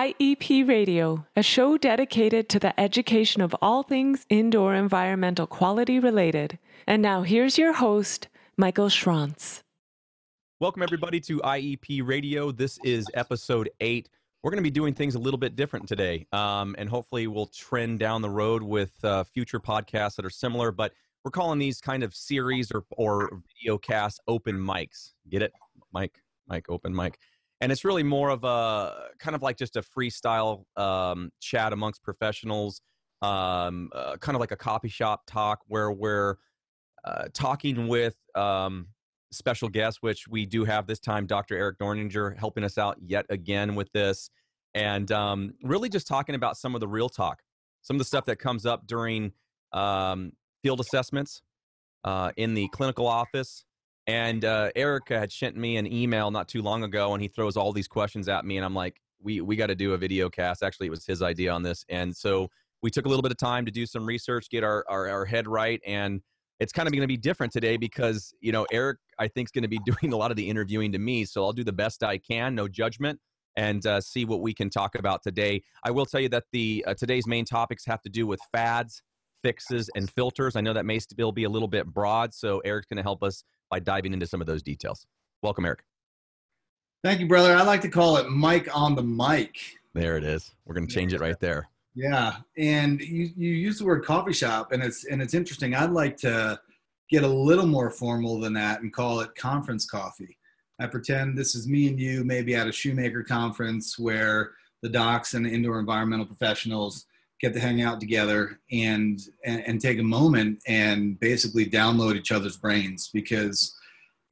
IEP Radio, a show dedicated to the education of all things indoor environmental quality related. And now here's your host, Michael Schrantz. Welcome, everybody, to IEP Radio. This is episode eight. We're going to be doing things a little bit different today, um, and hopefully, we'll trend down the road with uh, future podcasts that are similar. But we're calling these kind of series or, or video casts open mics. Get it? Mike, Mike, open mic. And it's really more of a kind of like just a freestyle um, chat amongst professionals, um, uh, kind of like a coffee shop talk where we're uh, talking with um, special guest, which we do have this time, Dr. Eric Dorninger, helping us out yet again with this. And um, really just talking about some of the real talk, some of the stuff that comes up during um, field assessments uh, in the clinical office. And uh, Eric had sent me an email not too long ago, and he throws all these questions at me, and I'm like, we we got to do a video cast. Actually, it was his idea on this, and so we took a little bit of time to do some research, get our our, our head right, and it's kind of going to be different today because you know Eric I think is going to be doing a lot of the interviewing to me, so I'll do the best I can, no judgment, and uh, see what we can talk about today. I will tell you that the uh, today's main topics have to do with fads, fixes, and filters. I know that may still be a little bit broad, so Eric's going to help us by diving into some of those details. Welcome, Eric. Thank you, brother. I like to call it Mike on the mic. There it is. We're going to change it right there. Yeah, and you you use the word coffee shop, and it's and it's interesting. I'd like to get a little more formal than that and call it conference coffee. I pretend this is me and you, maybe at a shoemaker conference where the docs and the indoor environmental professionals get to hang out together and, and, and take a moment and basically download each other's brains because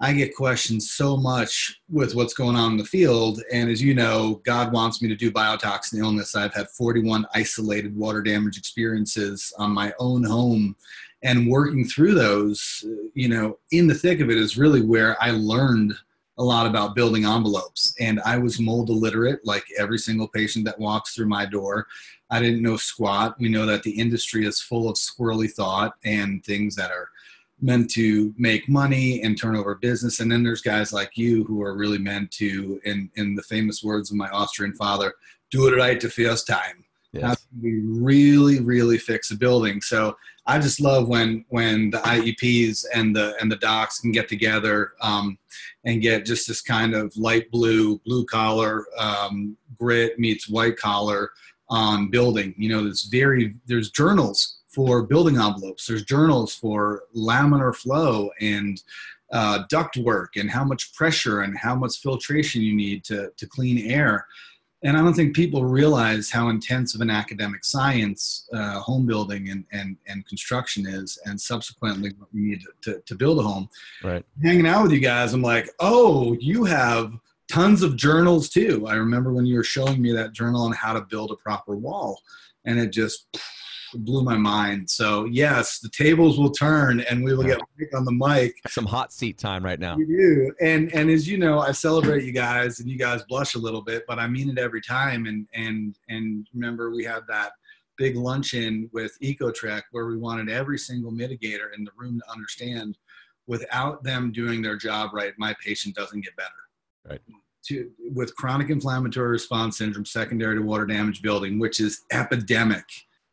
I get questioned so much with what's going on in the field. And as you know, God wants me to do biotoxin illness. I've had 41 isolated water damage experiences on my own home. And working through those, you know, in the thick of it is really where I learned a lot about building envelopes. And I was mold illiterate, like every single patient that walks through my door. I didn't know squat. We know that the industry is full of squirrely thought and things that are meant to make money and turn over business. And then there's guys like you who are really meant to, in, in the famous words of my Austrian father, do it right the first time. Yes. We really, really fix a building? So I just love when when the IEPs and the and the docs can get together um, and get just this kind of light blue, blue collar um, grit meets white collar on building. You know, there's very there's journals for building envelopes. There's journals for laminar flow and uh, duct work and how much pressure and how much filtration you need to, to clean air. And I don't think people realize how intense of an academic science uh, home building and, and, and construction is, and subsequently what we need to, to, to build a home. Right. Hanging out with you guys, I'm like, oh, you have tons of journals too. I remember when you were showing me that journal on how to build a proper wall, and it just blew my mind. So yes, the tables will turn, and we will get on the mic. Some hot seat time right now. You do, and and as you know, I celebrate you guys, and you guys blush a little bit, but I mean it every time. And and and remember, we had that big luncheon with Ecotrek where we wanted every single mitigator in the room to understand without them doing their job right, my patient doesn't get better. Right. To, with chronic inflammatory response syndrome secondary to water damage building, which is epidemic.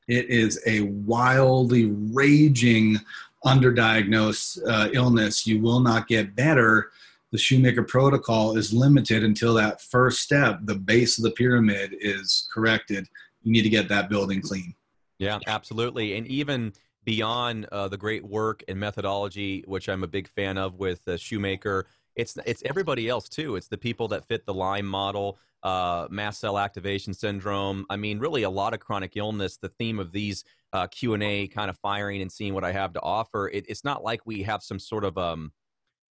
It is a wildly raging underdiagnosed uh, illness. You will not get better. The Shoemaker protocol is limited until that first step, the base of the pyramid, is corrected. You need to get that building clean. Yeah, absolutely. And even beyond uh, the great work and methodology, which I'm a big fan of with uh, Shoemaker, it's it's everybody else too. It's the people that fit the Lyme model, uh, mast cell activation syndrome. I mean, really a lot of chronic illness. The theme of these uh, Q and A kind of firing and seeing what I have to offer. It, it's not like we have some sort of um,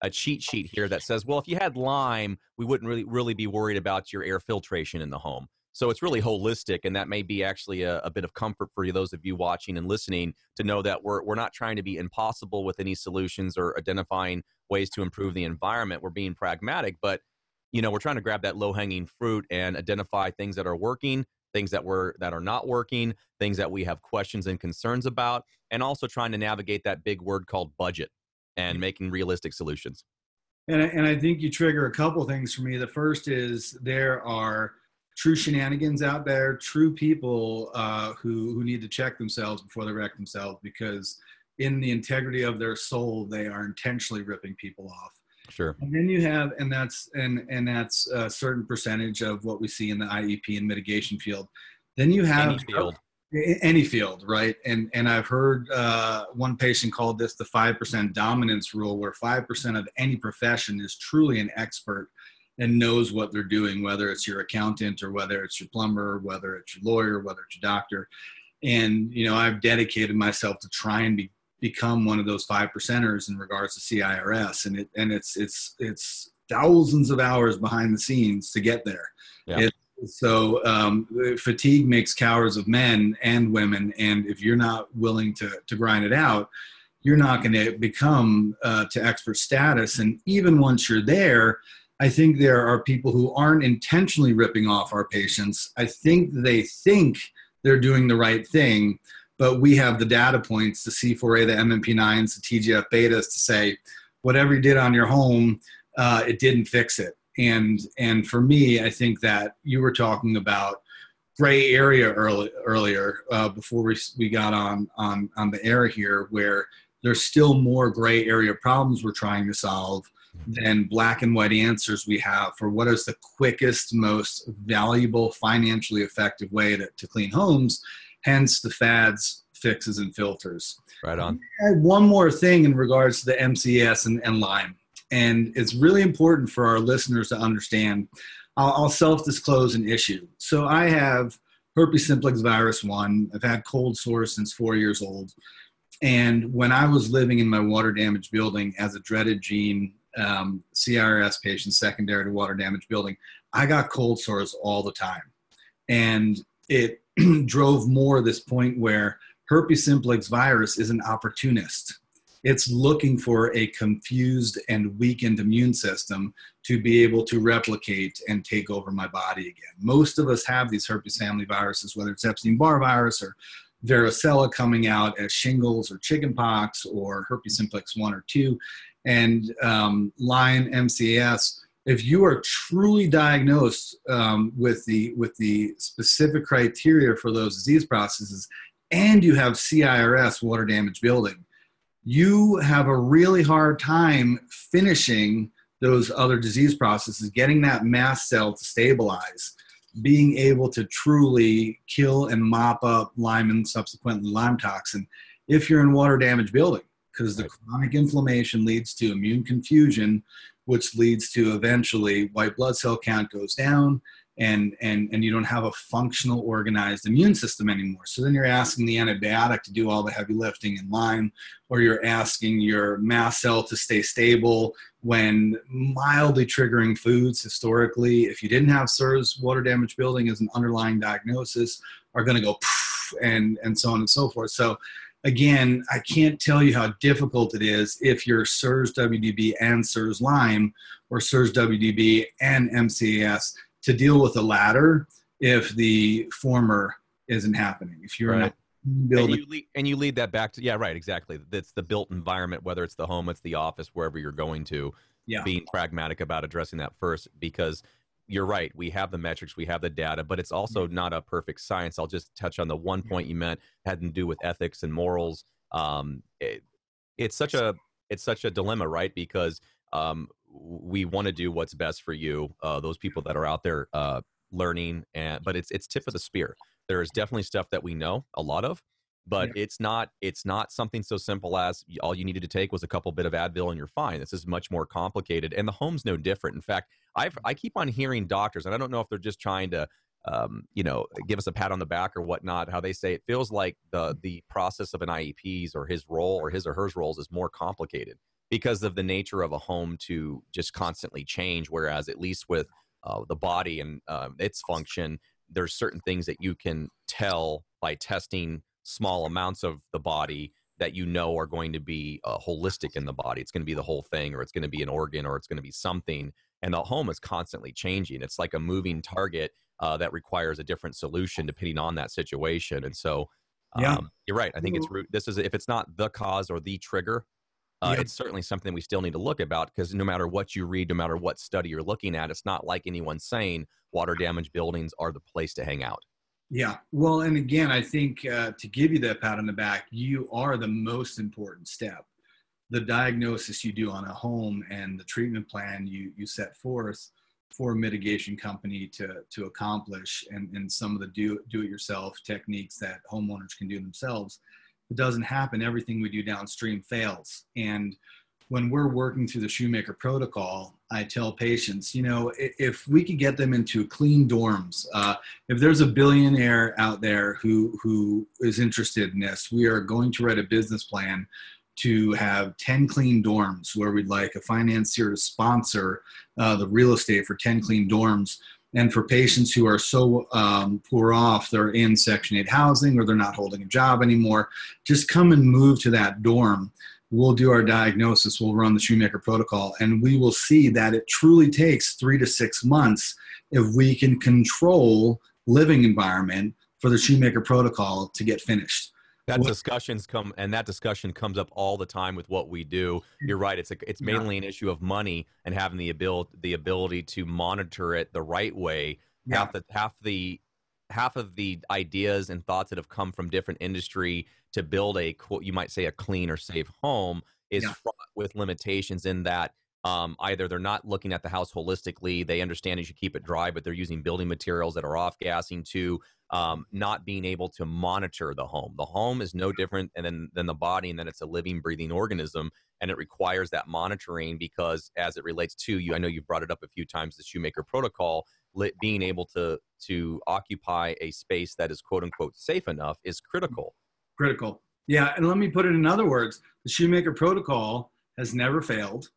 a cheat sheet here that says, well, if you had Lyme, we wouldn't really really be worried about your air filtration in the home. So it's really holistic, and that may be actually a, a, bit of comfort for you, those of you watching and listening, to know that we're we're not trying to be impossible with any solutions or identifying ways to improve the environment. We're being pragmatic, but you know we're trying to grab that low hanging fruit and identify things that are working, things that were that are not working, things that we have questions and concerns about, and also trying to navigate that big word called budget and mm-hmm. making realistic solutions. And and I think you trigger a couple things for me. The first is there are true shenanigans out there, true people uh, who who need to check themselves before they wreck themselves because in the integrity of their soul, they are intentionally ripping people off. Sure. And then you have, and that's and and that's a certain percentage of what we see in the IEP and mitigation field. Then you have any field, any field, right? And and I've heard uh, one patient called this the five percent dominance rule, where five percent of any profession is truly an expert and knows what they're doing, whether it's your accountant or whether it's your plumber, whether it's your lawyer, whether it's your doctor. And you know, I've dedicated myself to try and be become one of those five percenters in regards to CIRS, and it and it's it's it's thousands of hours behind the scenes to get there. Yeah. It, so um, fatigue makes cowards of men and women, and if you're not willing to to grind it out, you're not going to become uh, to expert status. And even once you're there, I think there are people who aren't intentionally ripping off our patients. I think they think they're doing the right thing, but we have the data points, the C4A, the MMP9s, the TGF betas to say, whatever you did on your home, uh, it didn't fix it. And and for me, I think that you were talking about gray area early, earlier uh, before we, we got on, on on the air here, where there's still more gray area problems we're trying to solve than black and white answers we have for what is the quickest, most valuable, financially effective way to, to clean homes hence the fads, fixes, and filters. Right on. one more thing in regards to the MCS and, and Lyme, and it's really important for our listeners to understand. I'll, I'll self disclose an issue. So I have herpes simplex virus 1. I've had cold sores since four years old. And when I was living in my water damage building as a dreaded gene um, CIRS patient secondary to water damage building, I got cold sores all the time. And it drove more this point where herpes simplex virus is an opportunist. It's looking for a confused and weakened immune system to be able to replicate and take over my body again. Most of us have these herpes family viruses, whether it's Epstein Barr virus or varicella coming out as shingles or chickenpox or herpes simplex 1 or 2, and um, Lyme MCS if you are truly diagnosed um, with the with the specific criteria for those disease processes and you have CIRS water damage building you have a really hard time finishing those other disease processes getting that mast cell to stabilize being able to truly kill and mop up Lyme and subsequently Lyme toxin if you're in water damage building because the chronic inflammation leads to immune confusion which leads to eventually white blood cell count goes down and and and you don't have a functional organized immune system anymore. So then you're asking the antibiotic to do all the heavy lifting in Lyme or you're asking your mast cell to stay stable when mildly triggering foods historically if you didn't have CIRS, water damage building as an underlying diagnosis are going to go and and so on and so forth. So again, I can't tell you how difficult it is if you're CIRS WDB and CIRS Lyme or CIRS WDB and MCAS to deal with the latter if the former isn't happening. If you're right. building. And you, lead, and you lead that back to, yeah, right, exactly. It's the built environment, whether it's the home, it's the office, wherever you're going to, yeah. being pragmatic about addressing that first because you're right. We have the metrics, we have the data, but it's also mm-hmm. not a perfect science. I'll just touch on the one point you meant had to do with ethics and morals. Um, it, it's such a it's such a dilemma, right? Because um, we want to do what's best for you, uh, those people that are out there uh, learning, and but it's it's tip of the spear. There is definitely stuff that we know a lot of, but yeah. it's not it's not something so simple as all you needed to take was a couple bit of Advil and you're fine. This is much more complicated, and the home's no different. In fact, I've, I keep on hearing doctors, and I don't know if they're just trying to. Um, you know, give us a pat on the back or whatnot. How they say it feels like the the process of an IEP's or his role or his or hers roles is more complicated because of the nature of a home to just constantly change. Whereas at least with uh, the body and uh, its function, there's certain things that you can tell by testing small amounts of the body that you know are going to be uh, holistic in the body. It's going to be the whole thing, or it's going to be an organ, or it's going to be something. And the home is constantly changing. It's like a moving target uh, that requires a different solution depending on that situation. And so, um, yeah. you're right. I think it's root. This is if it's not the cause or the trigger, Uh, Yep. It's certainly something we still need to look about because no matter what you read, no matter what study you're looking at, it's not like anyone's saying water damaged buildings are the place to hang out. Yeah. Well, and again, I think uh, to give you that pat on the back, you are the most important step. The diagnosis you do on a home and the treatment plan you you set forth for a mitigation company to to accomplish, and, and some of the do do it yourself techniques that homeowners can do themselves. If it doesn't happen, everything we do downstream fails. And when we're working through the shoemaker protocol, I tell patients, you know, if we could get them into clean dorms, uh, if there's a billionaire out there who who is interested in this, we are going to write a business plan to have 10 clean dorms where we'd like a financier to sponsor uh, the real estate for 10 clean dorms. And for patients who are so um, poor off, they're in Section 8 housing or they're not holding a job anymore, just come and move to that dorm. We'll do our diagnosis, we'll run the Shoemaker protocol, and we will see that it truly takes three to six months if we can control living environment for the Shoemaker protocol to get finished. That What- discussions come and that discussion comes up all the time with what we do. You're right. It's a, it's Yeah. mainly an issue of money and having the ability the ability to monitor it the right way. Half the half the half of the ideas and thoughts that have come from different industry to build a quote you might say a clean or safe home is Yeah. fraught with limitations in that um, either they're not looking at the house holistically they understand you should keep it dry but they're using building materials that are off gassing to um, not being able to monitor the home. The home is no different than, than the body and then it's a living breathing organism and it requires that monitoring because as it relates to you i know you've brought it up a few times the shoemaker protocol being able to to occupy a space that is quote unquote safe enough is critical Critical. Yeah, and let me put it in other words the Shoemaker protocol has never failed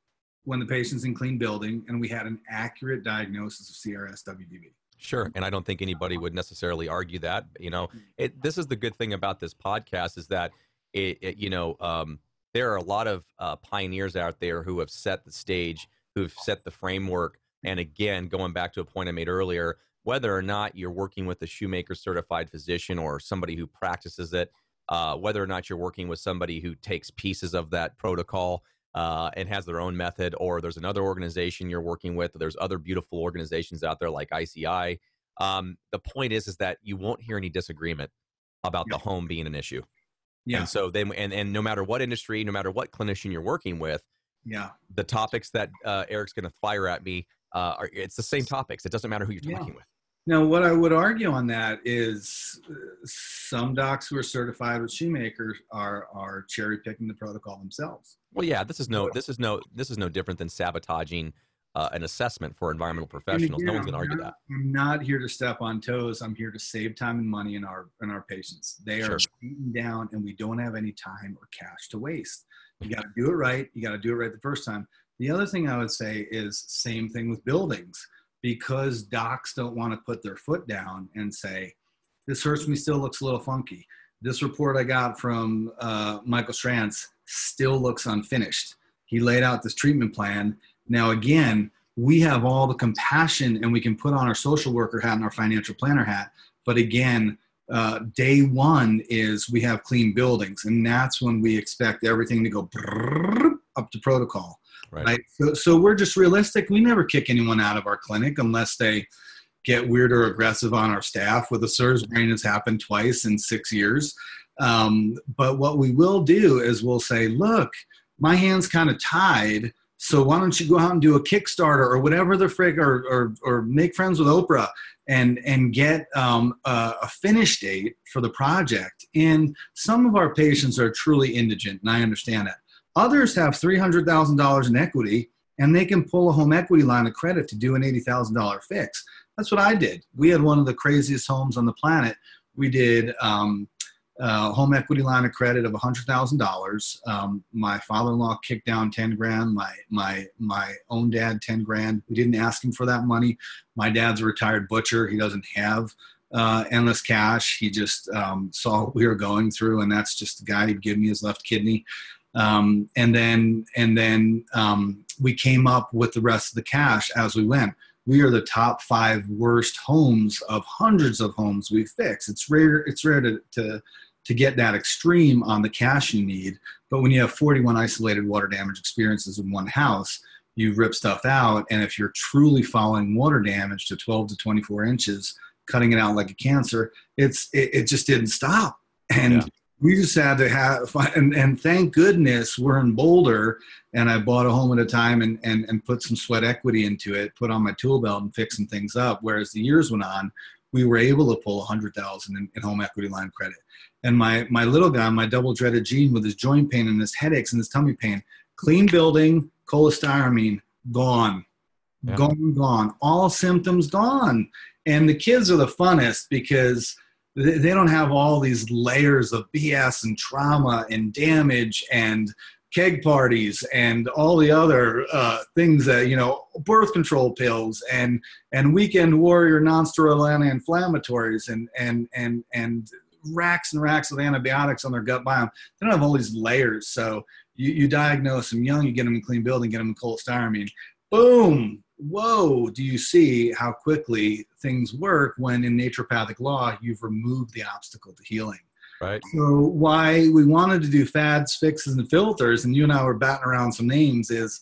when the patient's in clean building and we had an accurate diagnosis of CRS WDB. Sure, and I don't think anybody would necessarily argue that. You know, it, this is the good thing about this podcast is that it, it you know, um, there are a lot of uh, pioneers out there who have set the stage, who've set the framework. And again, going back to a point I made earlier, whether or not you're working with a shoemaker certified physician or somebody who practices it, uh, whether or not you're working with somebody who takes pieces of that protocol uh, and has their own method, or there's another organization you're working with. There's other beautiful organizations out there like ISEAI. Um, the point is, is that you won't hear any disagreement about the home being an issue. Yeah, And so then, and, and no matter what industry, no matter what clinician you're working with, yeah, the topics that uh, Eric's going to fire at me, uh, are, it's the same topics. It doesn't matter who you're Yeah. talking with. Now, what I would argue on that is uh, some docs who are certified with shoemakers are are cherry picking the protocol themselves. Well, yeah, this is no, this is no, this is no different than sabotaging uh, an assessment for environmental professionals. no one's going to argue that. I'm not here to step on toes. I'm here to save time and money in our in our patients. They are Sure. beaten down, and we don't have any time or cash to waste. You got to do it right. You got to do it right the first time. The other thing I would say is same thing with buildings because docs don't want to put their foot down and say, "This HERTSMI. Still looks a little funky." This report I got from uh, Michael Schrantz still looks unfinished. He laid out this treatment plan. Now, again, we have all the compassion and we can put on our social worker hat and our financial planner hat. But again, uh, day one is we have clean buildings, and that's when we expect everything to go up to protocol. Right. Right. So, so we're just realistic. We never kick anyone out of our clinic unless they get weird or aggressive on our staff. With a CIRS brain has happened twice in six years. Um, but what we will do is we'll say, look, my hand's kind of tied. So why don't you go out and do a Kickstarter or whatever the frig or, or, or make friends with Oprah and, and get um, a, a finish date for the project. And some of our patients are truly indigent, and I understand that. Others have $300,000 in equity and they can pull a home equity line of credit to do an $80,000 fix. That's what I did. We had one of the craziest homes on the planet. We did um, uh, home equity line of credit of $100,000. Um, my father-in-law kicked down 10 grand. My, my, my own dad, 10 grand. We didn't ask him for that money. My dad's a retired butcher. He doesn't have uh, endless cash. He just um, saw what we were going through, and that's just the guy who'd give me his left kidney. Um, and then, and then um, we came up with the rest of the cash as we went. We are the top five worst homes of hundreds of homes we fix. It's rare. It's rare to, to to get that extreme on the cash you need. But when you have 41 isolated water damage experiences in one house, you rip stuff out. And if you're truly following water damage to 12 to 24 inches, cutting it out like a cancer, it's it, it just didn't stop. And yeah. We just had to have and, and thank goodness we're in Boulder and I bought a home at a time and, and, and put some sweat equity into it, put on my tool belt and fix some things up. Whereas the years went on, we were able to pull a hundred thousand in, in home equity line credit. And my my little guy, my double dreaded gene with his joint pain and his headaches and his tummy pain, clean building, cholestyramine, gone. Yeah. Gone, gone. All symptoms gone. And the kids are the funnest because they don't have all these layers of BS and trauma and damage and keg parties and all the other uh, things that you know birth control pills and and weekend warrior non-steroidal anti-inflammatories and and and and racks and racks of antibiotics on their gut biome. They don't have all these layers. So you, you diagnose them young you get them in clean building get them in cholestyramine boom whoa do you see how quickly things work when in naturopathic law you've removed the obstacle to healing Right. So why we wanted to do fads, fixes, and filters, and you and I were batting around some names is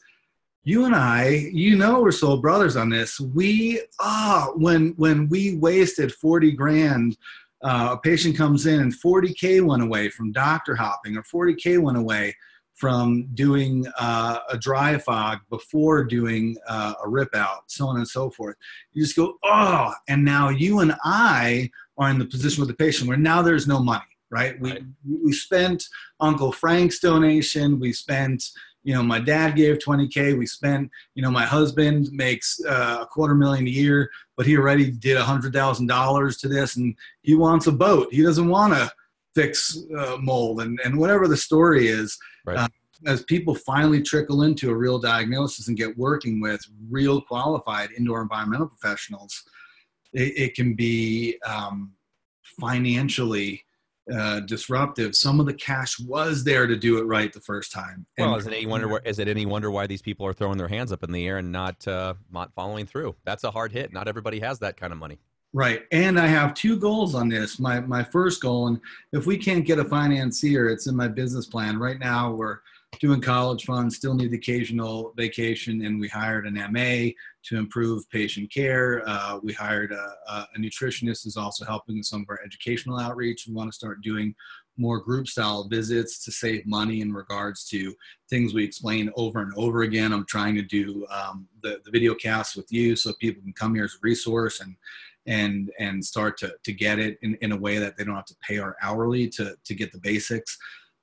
you and I, you know, we're soul brothers on this. We ah, when when we wasted forty grand, uh, a patient comes in and forty k went away from doctor hopping, or forty k went away from doing uh, a dry fog before doing uh, a rip out, so on and so forth. You just go, oh, and now you and I are in the position with the patient where now there's no money right? We, right. we spent Uncle Frank's donation. We spent, you know, my dad gave 20K. We spent, you know, my husband makes uh, a quarter million a year, but he already did $100,000 to this and he wants a boat. He doesn't want to fix uh, mold and, and whatever the story is. Right. Uh, as people finally trickle into a real diagnosis and get working with real qualified indoor environmental professionals, it, it can be um, financially uh, disruptive, some of the cash was there to do it right the first time. And well, is it any wonder? Why, is it any wonder why these people are throwing their hands up in the air and not uh, not following through? That's a hard hit. Not everybody has that kind of money. Right, and I have two goals on this. My my first goal, and if we can't get a financier, it's in my business plan. Right now, we're doing college funds, still need the occasional vacation, and we hired an MA to improve patient care. Uh, we hired a, a, nutritionist who's also helping with some of our educational outreach. We want to start doing more group style visits to save money in regards to things we explain over and over again. I'm trying to do um, the, the video casts with you so people can come here as a resource and and and start to, to get it in, in a way that they don't have to pay our hourly to, to get the basics.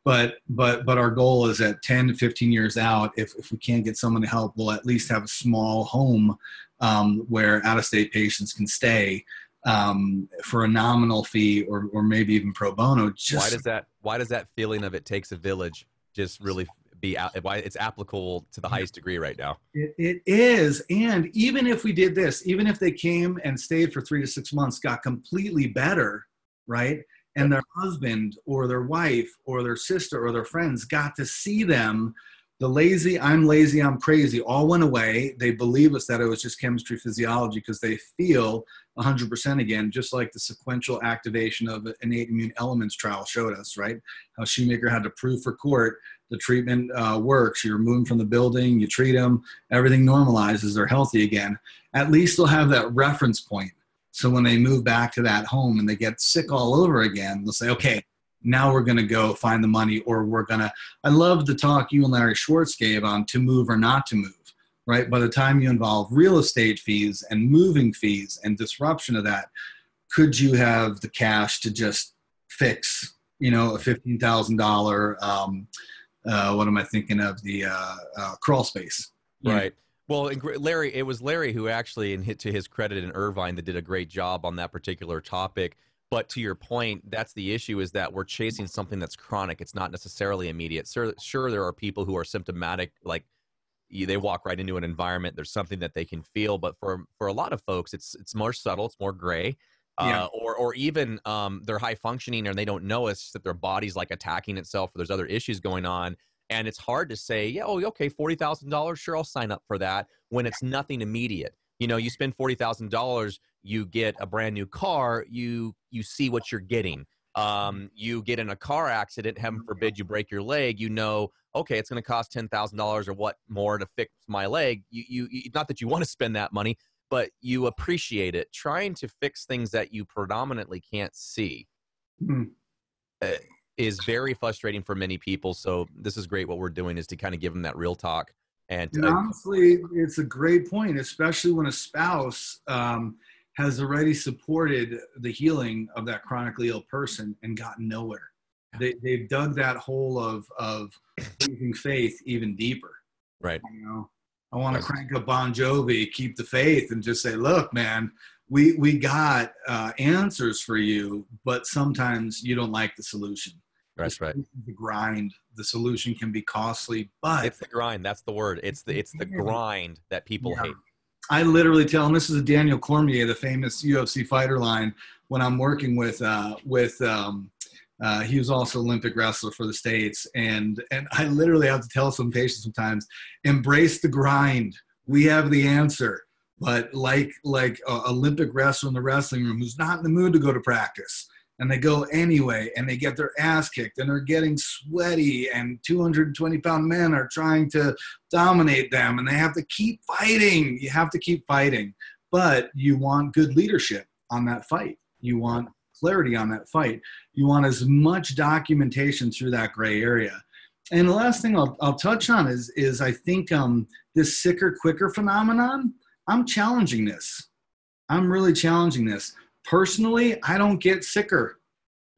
But but but our goal is at 10 to 15 years out if, if we can't get someone to help we'll at least have a small home um, where out-of-state patients can stay um, for a nominal fee or, or maybe even pro bono just why does that why does that feeling of it takes a village just really be why it's applicable to the highest degree right now. It, it is. And even if we did this even if they came and stayed for three to six months got completely better right? And their husband or their wife or their sister or their friends got to see them the lazy i'm lazy i'm crazy all went away. They believe us that it was just chemistry physiology because they feel 100% again just like the sequential activation of innate immune elements trial showed us right? How shoemaker had to prove for court the treatment uh, works you remove them from the building you treat them everything normalizes they're healthy again at least they'll have that reference point so when they move back to that home and they get sick all over again, they'll say, okay, now we're going to go find the money or we're going to. I love the talk you and Larry Schwartz gave on to move or not to move, right? By the time you involve real estate fees and moving fees and disruption of that, could you have the cash to just fix, you know, a $15,000, um, uh, what am I thinking of? The uh, uh, crawl space. Right. Well, Larry, it was Larry who actually, and hit to his credit in Irvine, that did a great job on that particular topic. But to your point, that's the issue: is that we're chasing something that's chronic. It's not necessarily immediate. Sure, sure, there are people who are symptomatic, like they walk right into an environment. There's something that they can feel, but for for a lot of folks, it's it's more subtle. It's more gray. Uh, or or even um, they're high functioning and they don't know it's that their body's like attacking itself or there's other issues going on and it's hard to say, yeah, oh, okay, forty thousand dollars, sure, I'll sign up for that when it's nothing immediate. You know, you spend forty thousand dollars, you get a brand new car, you you see what you're getting. Um, you get in a car accident, heaven forbid you break your leg, you know, okay, it's going to cost ten thousand dollars or what more to fix my leg. You, you, you, not that you want to spend that money, but you appreciate it. Trying to fix things that you predominantly can't see Hmm. uh, is very frustrating for many people. So this is great. What we're doing is to kind of give them that real talk and And honestly, it's a great point, especially when a spouse um, has already supported the healing of that chronically ill person and gotten nowhere. They, they've dug that hole of, of losing faith even deeper. right. You know, I want to crank up Bon Jovi, keep the faith, and just say, look, man, we, we got uh, answers for you, but sometimes you don't like the solution. That's right. The grind, the solution can be costly, but It's the grind. That's the word. It's the it's the grind that people Yeah. hate. I literally tell him this is a Daniel Cormier, the famous UFC fighter line. When I'm working with uh, with um, uh, he was also Olympic wrestler for the states, and and I literally have to tell some patients sometimes, embrace the grind. We have the answer, but like like a Olympic wrestler in the wrestling room who's not in the mood to go to practice, and they go anyway, and they get their ass kicked, and they're getting sweaty, and 220 pound men are trying to dominate them and they have to keep fighting. You have to keep fighting. But you want good leadership on that fight. You want clarity on that fight. You want as much documentation through that gray area. And the last thing I'll, I'll touch on is, is I think um, this sicker, quicker phenomenon, I'm challenging this. I'm really challenging this. Personally, I don't get sicker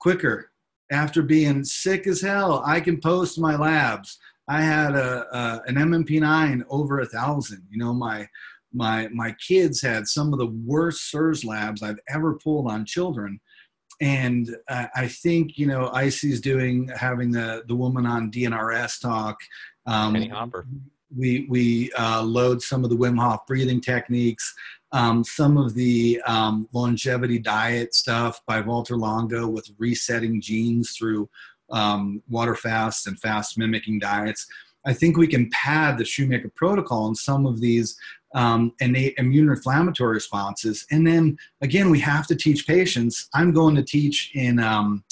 quicker after being sick as hell. I can post my labs. I had a, a an MMP9 over a thousand. You know, my my my kids had some of the worst CIRS labs I've ever pulled on children, and uh, I think you know ISEAI's doing having the the woman on DNRS talk. Um, Annie Hopper. we we uh, load some of the Wim Hof breathing techniques, um, some of the um, longevity diet stuff by Walter Longo with resetting genes through um, water fasts and fast mimicking diets. I think we can pad the Shoemaker protocol in some of these um, innate immune inflammatory responses. And then again, we have to teach patients. I'm going to teach in um,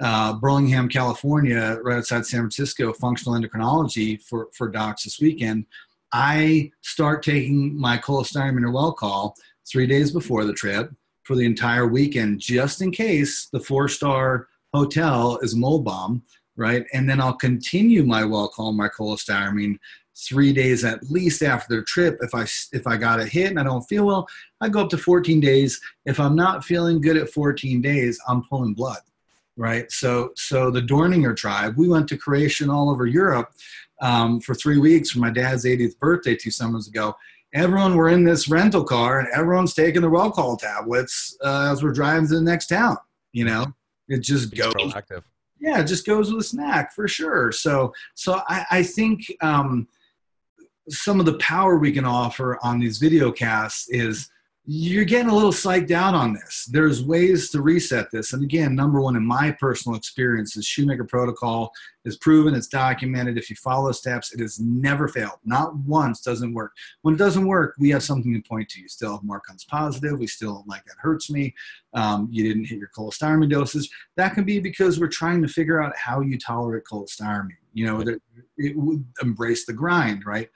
uh, Burlingame, California, right outside San Francisco, functional endocrinology for, for docs this weekend. I start taking my cholestyramine or Welchol three days before the trip for the entire weekend, just in case the four star hotel is a mold bomb, right? And then I'll continue my Welchol, my cholestyramine three days at least after the trip. If I if I got a hit and I don't feel well, I go up to 14 days. If I'm not feeling good at 14 days, I'm pulling blood right? So, so the Dorninger tribe, we went to Croatia and all over Europe um, for three weeks for my dad's 80th birthday two summers ago. Everyone were in this rental car, and everyone's taking the roll call tablets uh, as we're driving to the next town. You know, it just goes. proactive. Yeah, it just goes with a snack for sure. So, so I, I think um, some of the power we can offer on these video casts is you're getting a little psyched out on this. There's ways to reset this. And again, number one, in my personal experience, is Shoemaker Protocol is proven, it's documented. If you follow steps, it has never failed. Not once doesn't work. When it doesn't work, we have something to point to. You still have MARCoNS positive. We still like that HERTSMI. Um, you didn't hit your cholestyramine doses. That can be because we're trying to figure out how you tolerate cholestyramine. You know, it would embrace the grind, right?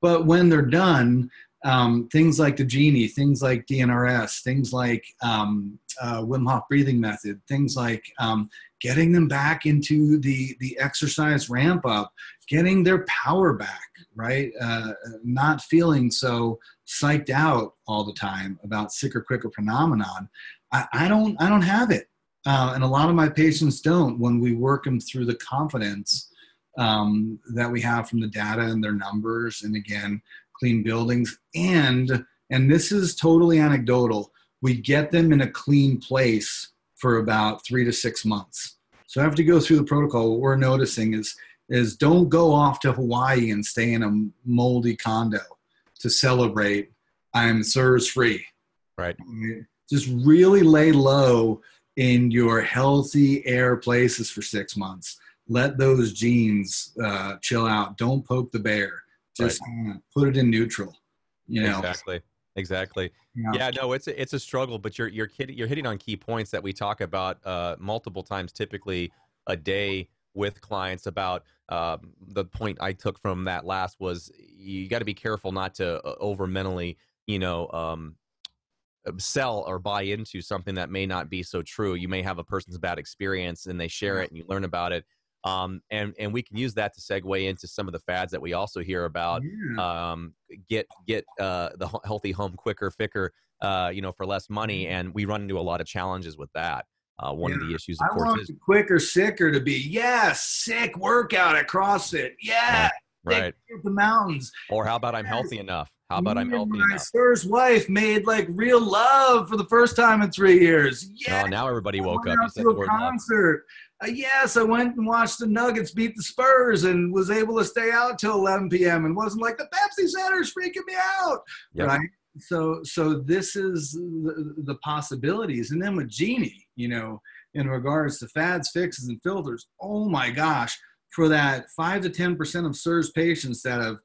But when they're done, um, things like the Genie, things like DNRS, things like um, uh, Wim Hof breathing method, things like um, getting them back into the the exercise ramp up, getting their power back, right? Uh, not feeling so psyched out all the time about sicker, quicker phenomenon. I, I don't I don't have it, uh, and a lot of my patients don't. When we work them through the confidence um, that we have from the data and their numbers, and again clean buildings. And and this is totally anecdotal we get them in a clean place for about three to six months. So after you go through the protocol. What we're noticing is is don't go off to hawaii and stay in a moldy condo to celebrate i'm CIRS free. Right. just really lay low in your healthy air places for six months. Let those genes uh, chill out. Don't poke the bear just uh, put it in neutral you know Exactly. exactly. Yeah. yeah. no, it's a, it's a struggle, but you're you're kidding, you're hitting on key points that we talk about uh, multiple times, typically a day with clients about um, the point I took from that last was you got to be careful not to uh, over mentally, you know, um, sell or buy into something that may not be so true. You may have a person's bad experience and they share it and you learn about it um, and and we can use that to segue into some of the fads that we also hear about. Yeah. Um, get get uh, the healthy home quicker, thicker, uh, you know, for less money, mm-hmm. and we run into a lot of challenges with that. Uh, one yeah. of the issues, of I course, want is quicker, sicker to be yeah, sick workout at CrossFit, yeah, right, the mountains. Or how about I'm healthy enough? How about I'm healthy my enough? first wife made like real love for the first time in three years. Yeah. Oh, now everybody woke up. to a concert. Uh, yes, I went and watched the Nuggets beat the Spurs and was able to stay out till 11 p.m. and wasn't like the Pepsi Center's freaking me out, yep. right? So, so this is the, the possibilities, and then with Genie, you know, in regards to fads, fixes, and filters. Oh my gosh, for that five to ten percent of CIRS patients that have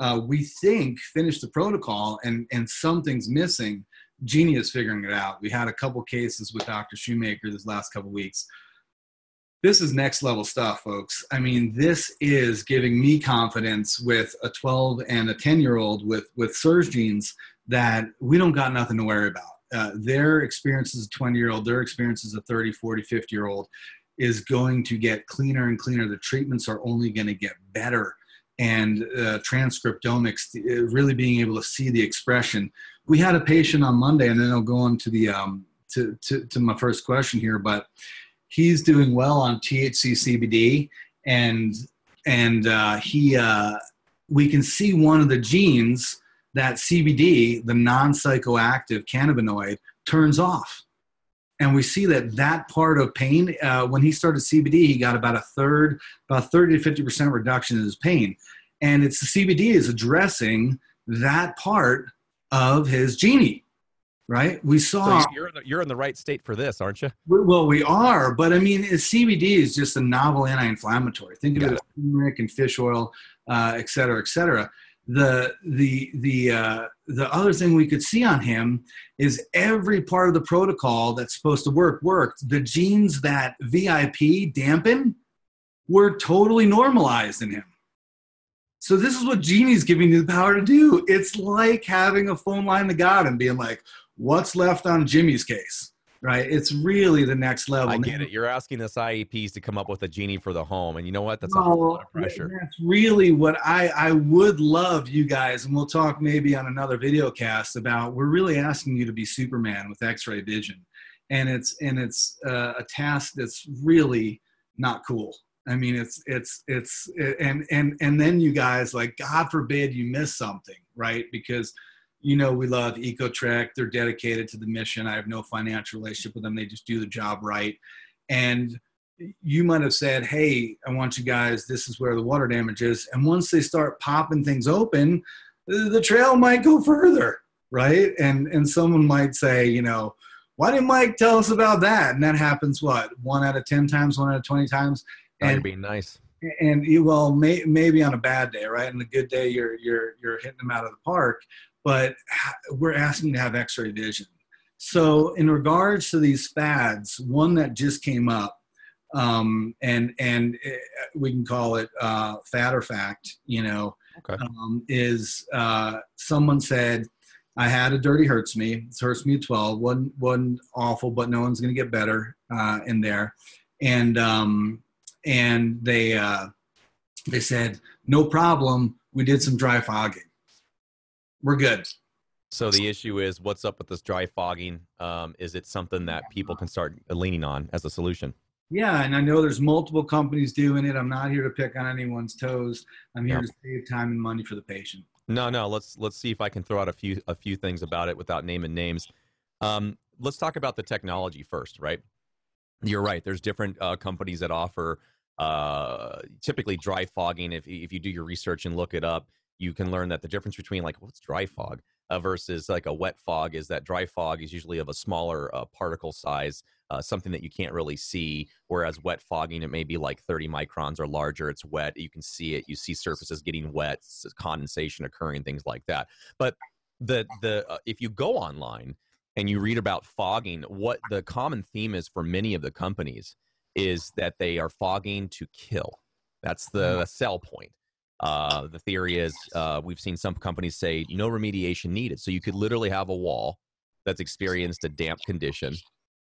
uh, we think finished the protocol and and something's missing. Genie is figuring it out. We had a couple cases with Dr. Shoemaker this last couple weeks this is next level stuff, folks. I mean, this is giving me confidence with a 12 and a 10 year old with with CIRS genes that we don't got nothing to worry about. Uh, their experience as a 20 year old, their experience as a 30, 40, 50 year old is going to get cleaner and cleaner. The treatments are only going to get better. And uh, transcriptomics, uh, really being able to see the expression. We had a patient on Monday, and then I'll go on to the um, to, to, to my first question here, but he's doing well on THC CBD, and and uh, he uh, we can see one of the genes that CBD, the non-psychoactive cannabinoid, turns off. And we see that that part of pain, uh, when he started CBD, he got about a third, about 30 to 50% reduction in his pain. And it's the CBD is addressing that part of his genie right? We saw so you're in the, you're in the right state for this, aren't you? Well, we are, but I mean, CBD is just a novel anti-inflammatory. Think of it as turmeric and fish oil, uh, et cetera, et cetera. The the the uh, the other thing we could see on him is every part of the protocol that's supposed to work worked. The genes that VIP dampen were totally normalized in him. So this is what Genie's giving you the power to do. It's like having a phone line to God and being like, what's left on Jimmy's case, right? It's really the next level. I get it. You're asking us IEPs to come up with a genie for the home, and you know what? That's a lot of pressure. That's really what I I would love you guys, and we'll talk maybe on another video cast about. We're really asking you to be Superman with X-ray vision, and it's and it's uh, a task that's really not cool. I mean, it's it's it's and and and then you guys like, God forbid you miss something, right? Because you know we love ecotrek. They're dedicated to the mission. I have no financial relationship with them. They just do the job right. And you might have said hey i want you guys this is where the water damage is. And once they start popping things open the trail might go further right? And and someone might say you know why didn't mike tell us about that? And that happens what one out of 10 times one out of 20 times? And being nice. and you well may, maybe on a bad day right? And a good day you're you're you're hitting them out of the park but we're asking to have x-ray vision so in regards to these fads one that just came up um, and and eh, we can call it uh, fad or fact you know okay. um, is uh, someone said I had a dirty HERTSMI. It HERTSMI 12. One one awful, but no one's gonna get better uh, in there. And um, and they uh, they said no problem. We did some dry fogging we're good. So the issue is, what's up with this dry fogging? Um, is it something that people can start leaning on as a solution? Yeah, and I know there's multiple companies doing it. I'm not here to pick on anyone's toes. I'm here to save time and money for the patient. No, no. Let's let's see if I can throw out a few a few things about it without naming names. Um, let's talk about the technology first, right? You're right. There's different uh, companies that offer uh, typically dry fogging. If if you do your research and look it up, you can learn that the difference between like what's dry fog uh, versus like a wet fog is that dry fog is usually of a smaller uh, particle size, uh, something that you can't really see. Whereas wet fogging, it may be like 30 microns or larger. It's wet. You can see it. You see surfaces getting wet, condensation occurring, things like that. But the the uh, if you go online and you read about fogging, what the common theme is for many of the companies is that they are fogging to kill. That's the, the sell point. Uh, the theory is uh, we've seen some companies say no remediation needed. So you could literally have a wall that's experienced a damp condition,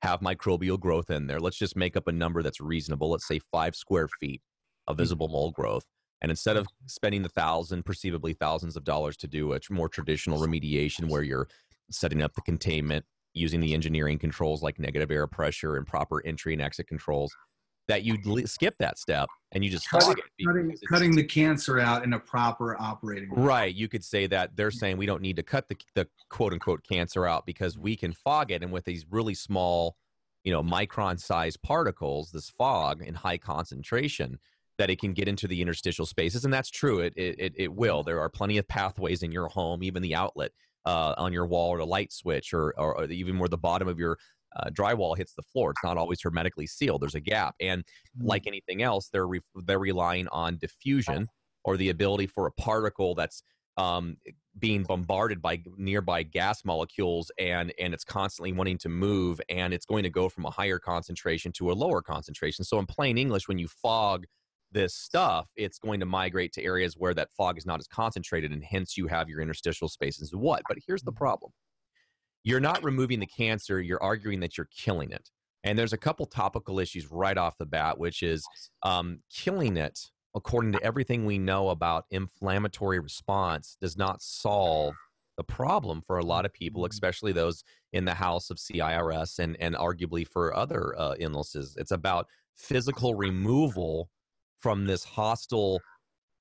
have microbial growth in there. Let's just make up a number that's reasonable. Let's say five square feet of visible mold growth. And instead of spending the thousand, perceivably thousands of dollars to do a more traditional remediation where you're setting up the containment, using the engineering controls like negative air pressure and proper entry and exit controls, that you skip that step and you just cutting, cutting, cutting, the cancer out in a proper operating way. right you could say that they're saying we don't need to cut the, the quote unquote cancer out because we can fog it and with these really small you know micron sized particles this fog in high concentration that it can get into the interstitial spaces and that's true it, it, it will there are plenty of pathways in your home even the outlet uh, on your wall or the light switch or, or, or even more the bottom of your uh, drywall hits the floor. It's not always hermetically sealed. There's a gap, and mm. like anything else, they're re- they're relying on diffusion or the ability for a particle that's um, being bombarded by nearby gas molecules and and it's constantly wanting to move and it's going to go from a higher concentration to a lower concentration so in plain english when you fog this stuff it's going to migrate to areas where that fog is not as concentrated and hence you have your interstitial spaces what but here's the mm. problem you're not removing the cancer, you're arguing that you're killing it. And there's a couple topical issues right off the bat, which is um, killing it, according to everything we know about inflammatory response, does not solve the problem for a lot of people, mm-hmm. especially those in the house of CIRS and, and arguably for other uh, illnesses. It's about physical removal from this hostile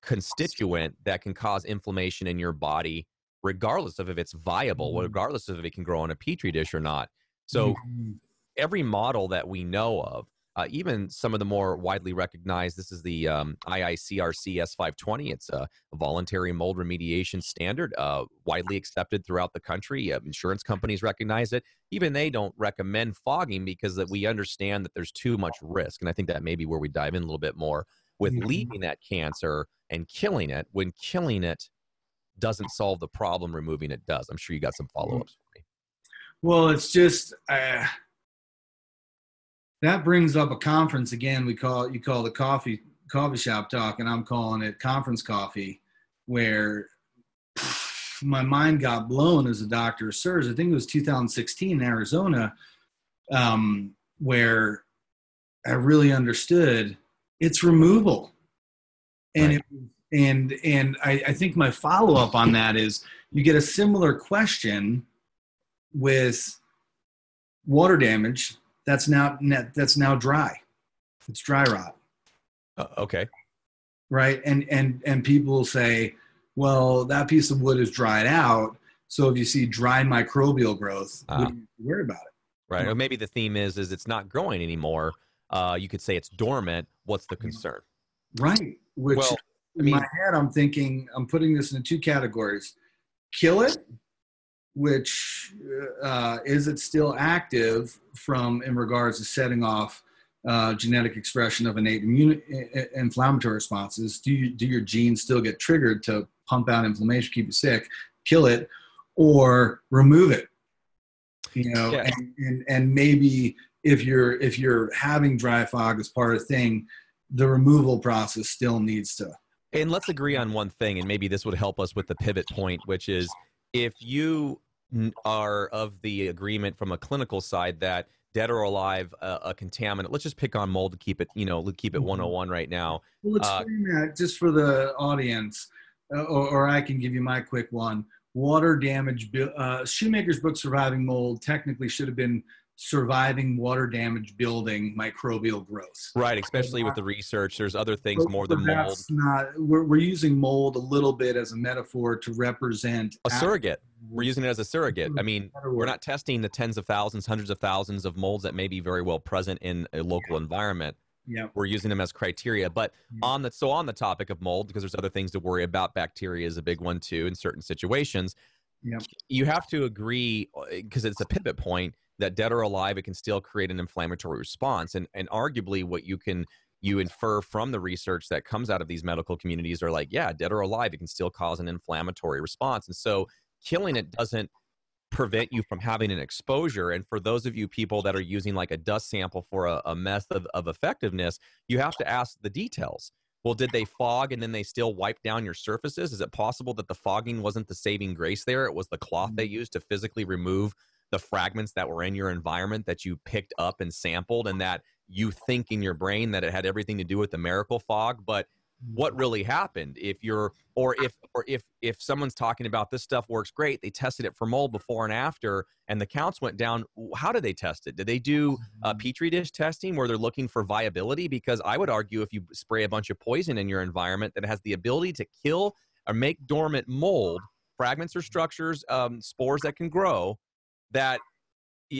constituent that can cause inflammation in your body regardless of if it's viable, mm-hmm. regardless of if it can grow on a petri dish or not. So mm-hmm. every model that we know of, uh, even some of the more widely recognized, this is the um, IICRC S520. It's a, a, voluntary mold remediation standard, uh, widely accepted throughout the country. Uh, insurance companies recognize it. Even they don't recommend fogging because that we understand that there's too much risk. And I think that may be where we dive in a little bit more with mm-hmm. leaving that cancer and killing it. When killing it doesn't solve the problem, removing it does. I'm sure you got some follow ups for me. Well, it's just uh, that brings up a conference again. We call it, you call the coffee coffee shop talk, and I'm calling it conference coffee, where my mind got blown as a doctor of. I think it was 2016 in Arizona, um, where I really understood its removal. And right. it was and and I, I think my follow up on that is you get a similar question with water damage that's now that's now dry. It's dry rot. Uh, okay. Right? And and and people say well that piece of wood is dried out. So if you see dry microbial growth uh, worry about it? Right. Or maybe the theme is is it's not growing anymore. Uh, you could say it's dormant. What's the concern? Right. Which well, in mean, my head, I'm thinking I'm putting this into two categories: kill it, which uh, is it still active from in regards to setting off uh, genetic expression of innate immune inflammatory responses? Do you, do your genes still get triggered to pump out inflammation, keep you sick? Kill it, or remove it. You know, yeah. and, and and maybe if you're if you're having dry fog as part of the thing, the removal process still needs to and let's agree on one thing, and maybe this would help us with the pivot point, which is if you are of the agreement from a clinical side that dead or alive uh, a contaminant let's just pick on mold to keep it you know keep it mm-hmm. 101 right now well explain uh, that just for the audience uh, or, or, i can give you my quick one water damage uh, shoemaker's book surviving mold technically should have been surviving water damage building microbial growth. Right, especially with the research. There's other things more than mold. Not, we're, we're using mold a little bit as a metaphor to represent a surrogate. We're using it as a surrogate. I mean, we're not testing the tens of thousands, hundreds of thousands of molds that may be very well present in a local environment. Yeah. We're using them as criteria. But on the so on the topic of mold, because there's other things to worry about, bacteria is a big one too in certain situations. Yeah. You have to agree because uh, it's a pivot point that dead or alive, it can still create an inflammatory response. And and arguably, what you can you infer from the research that comes out of these medical communities are like, yeah, dead or alive, it can still cause an inflammatory response. And so killing it doesn't prevent you from having an exposure. And for those of you people that are using like a dust sample for a, a method of effectiveness, you have to ask the details. Well, did they fog and then they still wipe down your surfaces? Is it possible that the fogging wasn't the saving grace there? It was the cloth they mm-hmm. used to physically remove the fragments that were in your environment that you picked up and sampled, and that you think in your brain that it had everything to do with the miracle fog. But what really happened if you're or if or if if someone's talking about this stuff works great they tested it for mold before and after and the counts went down how did they test it did they do a mm-hmm. petri dish testing where they're looking for viability because i would argue if you spray a bunch of poison in your environment that has the ability to kill or make dormant mold fragments or structures um, spores that can grow that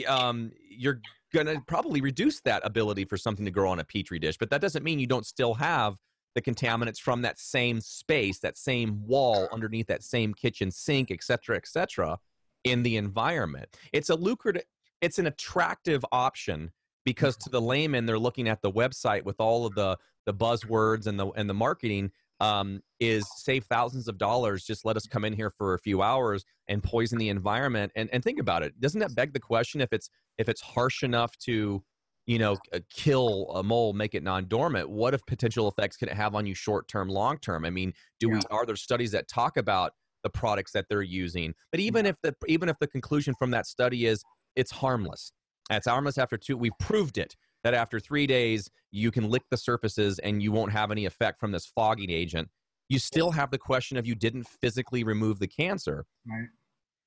um, you're going to probably reduce that ability for something to grow on a petri dish but that doesn't mean you don't still have the contaminants from that same space, that same wall underneath that same kitchen sink, et cetera, et cetera, in the environment. It's a lucrative, it's an attractive option because to the layman, they're looking at the website with all of the the buzzwords and the and the marketing um, is save thousands of dollars. Just let us come in here for a few hours and poison the environment. And and think about it. Doesn't that beg the question if it's if it's harsh enough to you know, uh, kill a mole, make it non-dormant. What if potential effects can it have on you short-term, long-term? I mean, do yeah. we are there studies that talk about the products that they're using? But even yeah. if the even if the conclusion from that study is it's harmless, it's harmless after two, we've proved it that after three days you can lick the surfaces and you won't have any effect from this fogging agent. You still have the question of you didn't physically remove the cancer. Right.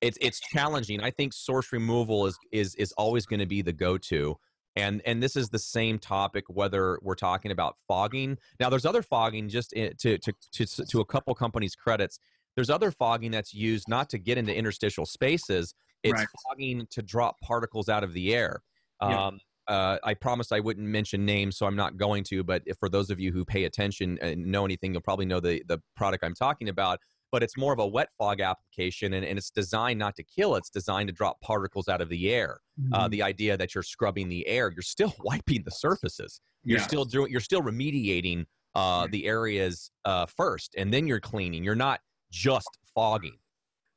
It's it's challenging. I think source removal is is is always going to be the go-to and and this is the same topic whether we're talking about fogging now there's other fogging just eh, to to to, to a couple companies credits there's other fogging that's used not to get into interstitial spaces it's right. fogging to drop particles out of the air yeah. Um, uh, I promised I wouldn't mention names, so I'm not going to. But for those of you who pay attention and know anything, you'll probably know the the product I'm talking about but it's more of a wet fog application and, and it's designed not to kill it's designed to drop particles out of the air uh, mm-hmm. uh, the idea that you're scrubbing the air you're still wiping the surfaces you're yeah. still doing you're still remediating uh, the areas uh, first and then you're cleaning you're not just fogging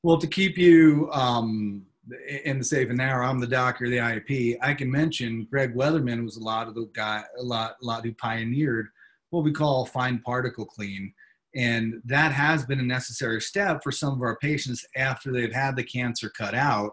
well to keep you um, in the safe and narrow i'm the doctor the iep i can mention greg weatherman was a lot of the guy a lot a lot who pioneered what we call fine particle clean and that has been a necessary step for some of our patients after they've had the cancer cut out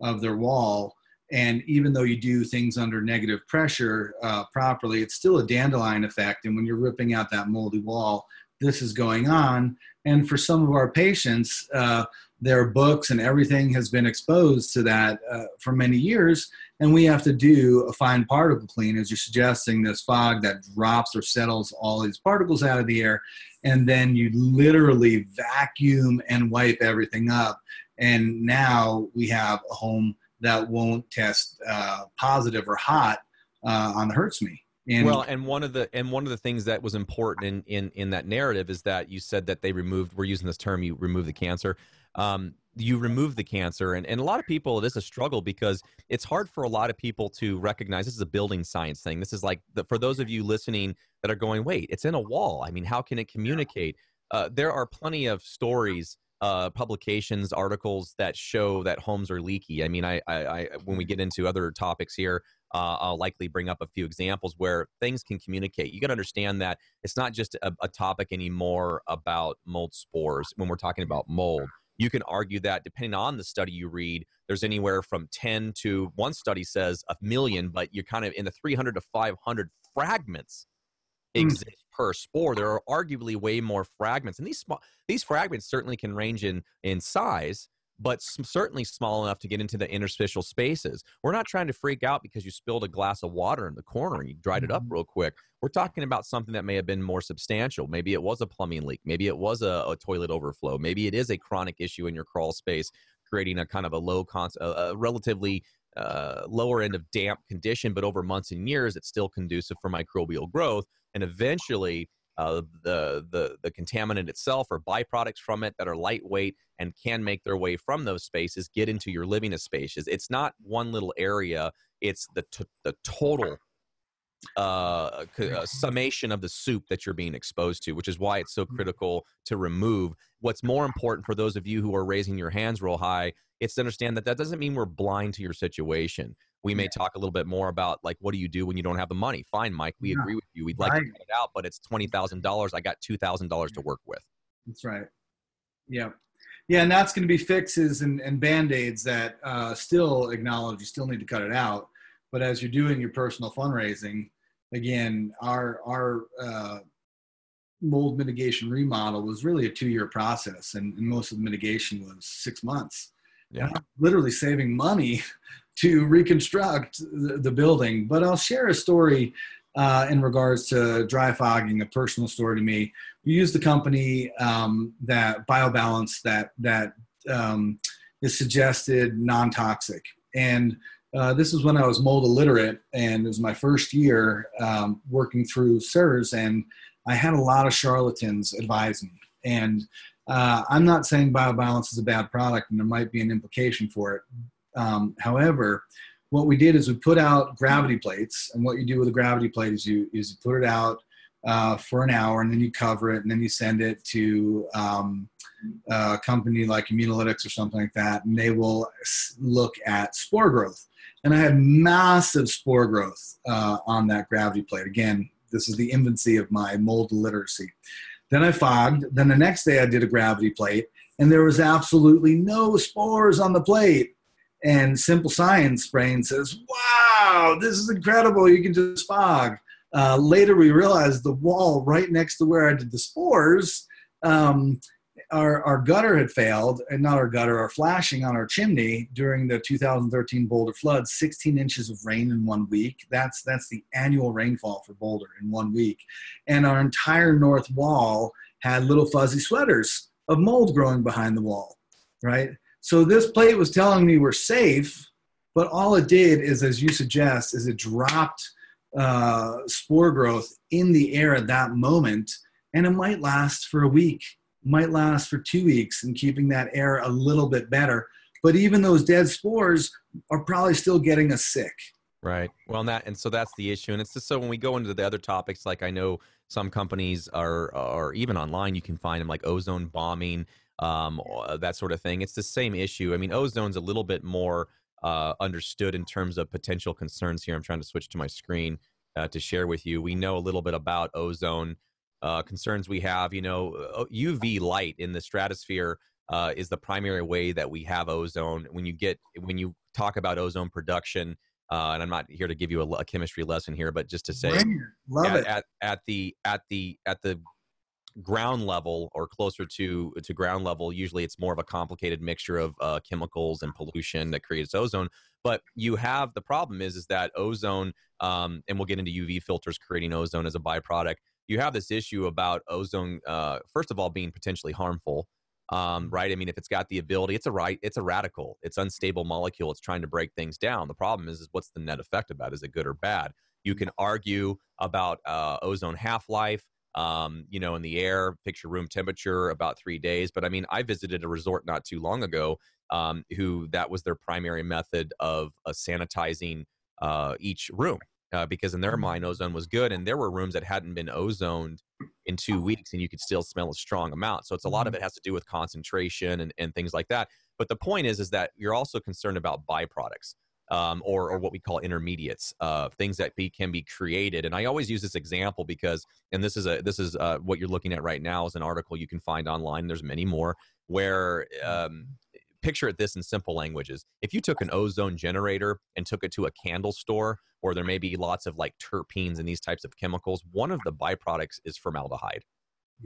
of their wall. And even though you do things under negative pressure uh, properly, it's still a dandelion effect. And when you're ripping out that moldy wall, this is going on. And for some of our patients, uh, their books and everything has been exposed to that uh, for many years. And we have to do a fine particle clean, as you're suggesting, this fog that drops or settles all these particles out of the air. And then you literally vacuum and wipe everything up. And now we have a home that won't test uh, positive or hot uh, on the HERTSMI. And well, and one of the and one of the things that was important in in in that narrative is that you said that they removed. We're using this term. You remove the cancer. Um, you remove the cancer, and and a lot of people it is a struggle because it's hard for a lot of people to recognize this is a building science thing. This is like the, for those of you listening that are going, wait, it's in a wall. I mean, how can it communicate? Uh, there are plenty of stories uh, publications, articles that show that homes are leaky. I mean, I, I, I when we get into other topics here, uh, I'll likely bring up a few examples where things can communicate. You got to understand that it's not just a, a topic anymore about mold spores when we're talking about mold. You can argue that depending on the study you read, there's anywhere from 10 to one study says a million, but you're kind of in the 300 to 500 fragments mm. exist per spore. There are arguably way more fragments, and these small these fragments certainly can range in in size but certainly small enough to get into the interstitial spaces. We're not trying to freak out because you spilled a glass of water in the corner and you dried it up mm-hmm. real quick. We're talking about something that may have been more substantial. Maybe it was a plumbing leak. Maybe it was a, a toilet overflow. Maybe it is a chronic issue in your crawl space, creating a kind of a low, con- a, a relatively uh, lower end of damp condition, but over months and years, it's still conducive for microbial growth. And eventually, uh, the, the, the contaminant itself or byproducts from it that are lightweight and can make their way from those spaces get into your living spaces. It's not one little area, it's the, t- the total uh, a summation of the soup that you're being exposed to, which is why it's so Mm. critical to remove. What's more important for those of you who are raising your hands real high, it's to understand that that doesn't mean we're blind to your situation. We may Yeah. talk a little bit more about like what do you do when you don't have the money. Fine, Mike, we Yeah. agree with you. We'd like Right. to cut it out, but it's twenty thousand dollars. I got two thousand dollars to work with. That's right. Yeah. Yeah, and that's going to be fixes and, and band aids that uh, still acknowledge you still need to cut it out. But as you're doing your personal fundraising, again, our our uh, mold mitigation remodel was really a two year process, and, and most of the mitigation was six months. Yeah. Literally saving money to reconstruct the, the building. But I'll share a story uh, in regards to dry fogging, a personal story to me. We use the company um, that BioBalance that that um, is suggested non-toxic, and uh, this is when I was mold illiterate, and it was my first year um, working through CIRS, and I had a lot of charlatans advise me. And uh, I'm not saying BioBalance is a bad product, and there might be an implication for it. Um, however, what we did is we put out gravity plates, and what you do with a gravity plate is you is you put it out uh, for an hour, and then you cover it, and then you send it to um, a company like Immunolytics or something like that, and they will look at spore growth. And I had massive spore growth uh, on that gravity plate. Again, this is the infancy of my mold literacy. Then I fogged. Then the next day I did a gravity plate, and there was absolutely no spores on the plate. And Simple Science Brain says, "Wow, this is incredible! You can just fog." Uh, later, we realized the wall right next to where I did the spores, um, our, our gutter had failed, and not our gutter, our flashing on our chimney during the 2013 Boulder flood. 16 inches of rain in one week. That's that's the annual rainfall for Boulder in one week, and our entire north wall had little fuzzy sweaters of mold growing behind the wall. Right. So this plate was telling me we're safe, but all it did is, as you suggest, is it dropped uh, spore growth in the air at that moment, and it might last for a week, might last for two weeks, and keeping that air a little bit better. But even those dead spores are probably still getting us sick. Right. Well, and that and so that's the issue, and it's just so when we go into the other topics, like I know some companies are, or even online, you can find them like ozone bombing, um, that sort of thing. It's the same issue. I mean, ozone's a little bit more uh, understood in terms of potential concerns here. I'm trying to switch to my screen uh, to share with you. We know a little bit about ozone uh, concerns we have. You know, UV light in the stratosphere uh, is the primary way that we have ozone. When you get when you talk about ozone production, uh, and I'm not here to give you a, a chemistry lesson here, but just to say, Love at, it. at at the at the at the ground level or closer to to ground level usually it's more of a complicated mixture of uh, chemicals and pollution that creates ozone but you have the problem is is that ozone um, and we'll get into uv filters creating ozone as a byproduct you have this issue about ozone uh, first of all being potentially harmful um, right? I mean if it's got the ability it's a right it's a radical it's unstable molecule it's trying to break things down. The problem is, is what's the net effect about is it good or bad? You can argue about uh, ozone half-life um, you know, in the air, picture room temperature about three days. But I mean, I visited a resort not too long ago um, who that was their primary method of uh, sanitizing uh, each room uh, because in their mind, ozone was good. And there were rooms that hadn't been ozoned in two weeks and you could still smell a strong amount. So it's a lot of it has to do with concentration and, and things like that. But the point is, is that you're also concerned about byproducts um, or, or what we call intermediates, uh, things that be, can be created. And I always use this example because, and this is a this is uh, what you're looking at right now is an article you can find online. There's many more where um, picture it this in simple languages. If you took an ozone generator and took it to a candle store, or there may be lots of like terpenes and these types of chemicals, one of the byproducts is formaldehyde.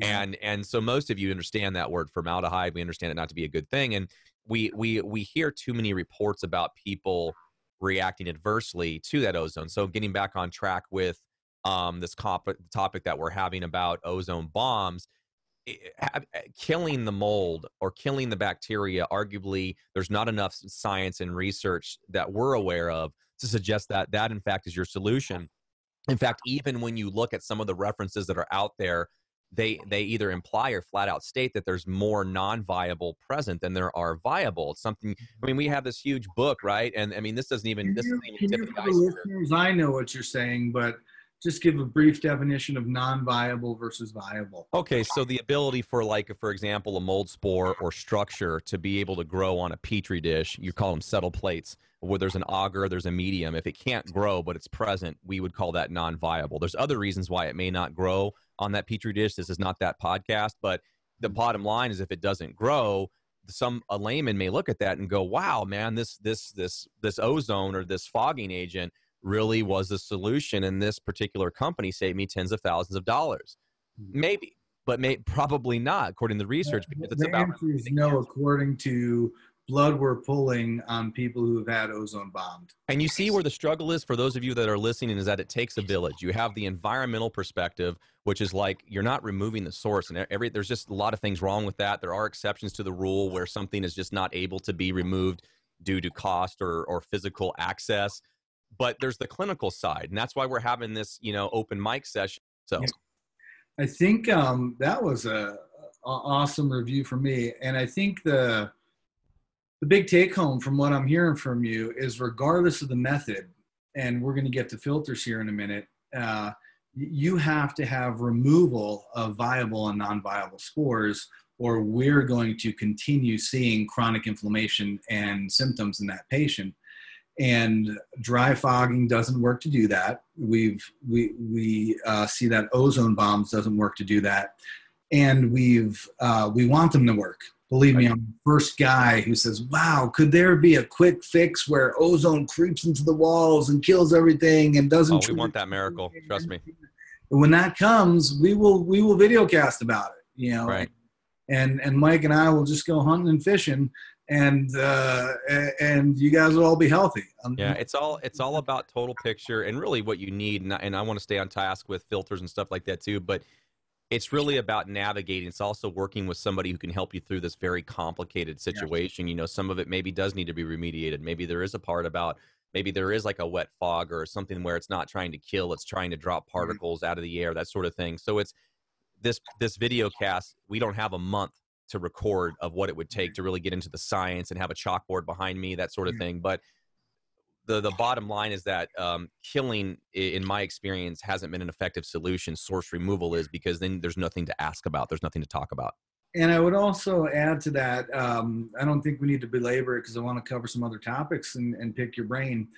And and so most of you understand that word formaldehyde. We understand it not to be a good thing, and we we we hear too many reports about people reacting adversely to that ozone. So getting back on track with um, this comp- topic that we're having about ozone bombs, it, ha- killing the mold or killing the bacteria, arguably, there's not enough science and research that we're aware of to suggest that that in fact is your solution. In fact, even when you look at some of the references that are out there they they either imply or flat out state that there's more non-viable present than there are viable. It's something. I mean, we have this huge book, right? And I mean, this doesn't even this you, doesn't even tip the iceberg. I know what you're saying, but just give a brief definition of non-viable versus viable. Okay, so the ability for like, for example, a mold spore or structure to be able to grow on a petri dish, you call them settle plates, where there's an agar, there's a medium. If it can't grow but it's present, we would call that non-viable. There's other reasons why it may not grow on that petri dish. This is not that podcast, but the bottom line is if it doesn't grow, some a layman may look at that and go, "Wow, man, this this this this ozone or this fogging agent really was a solution and this particular company saved me tens of thousands of dollars mm-hmm. maybe but may, probably not according to the research because it's the about answer is no according to blood we're pulling on people who have had ozone bombed and you see where the struggle is for those of you that are listening is that it takes a village. You have the environmental perspective which is like you're not removing the source and every there's just a lot of things wrong with that. There are exceptions to the rule where something is just not able to be removed due to cost or, or physical access but there's the clinical side and that's why we're having this you know open mic session so. I think um, that was a, a, awesome review for me and i think the the big take home from what i'm hearing from you is regardless of the method and we're going to get to filters here in a minute uh, you have to have removal of viable and non-viable spores or we're going to continue seeing chronic inflammation and symptoms in that patient and dry fogging doesn't work to do that. We've we we uh, see that ozone bombs doesn't work to do that, and we've uh, we want them to work. Believe me, I'm the first guy who says, "Wow, could there be a quick fix where ozone creeps into the walls and kills everything and doesn't?" Oh, we want that miracle. Trust me. When that comes, we will we will videocast about it. You know, right. and and Mike and I will just go hunting and fishing and uh, and you guys will all be healthy. Um, yeah, it's all it's all about total picture and really what you need. And I, and I want to stay on task with filters and stuff like that too. But it's really about navigating. It's also working with somebody who can help you through this very complicated situation. Yeah. You know, some of it maybe does need to be remediated. Maybe there is a part about maybe there is like a wet fog or something where it's not trying to kill, it's trying to drop mm-hmm. particles mm-hmm. out of the air, that sort of thing. So it's this this video cast. We don't have a month to record of what it would take to really get into the science and have a chalkboard behind me, that sort of thing. But the the bottom line is that um, killing, in my experience, hasn't been an effective solution. Source removal is because then there's nothing to ask about. There's nothing to talk about. And I would also add to that. Um, I don't think we need to belabor it because I want to cover some other topics and, and pick your brain.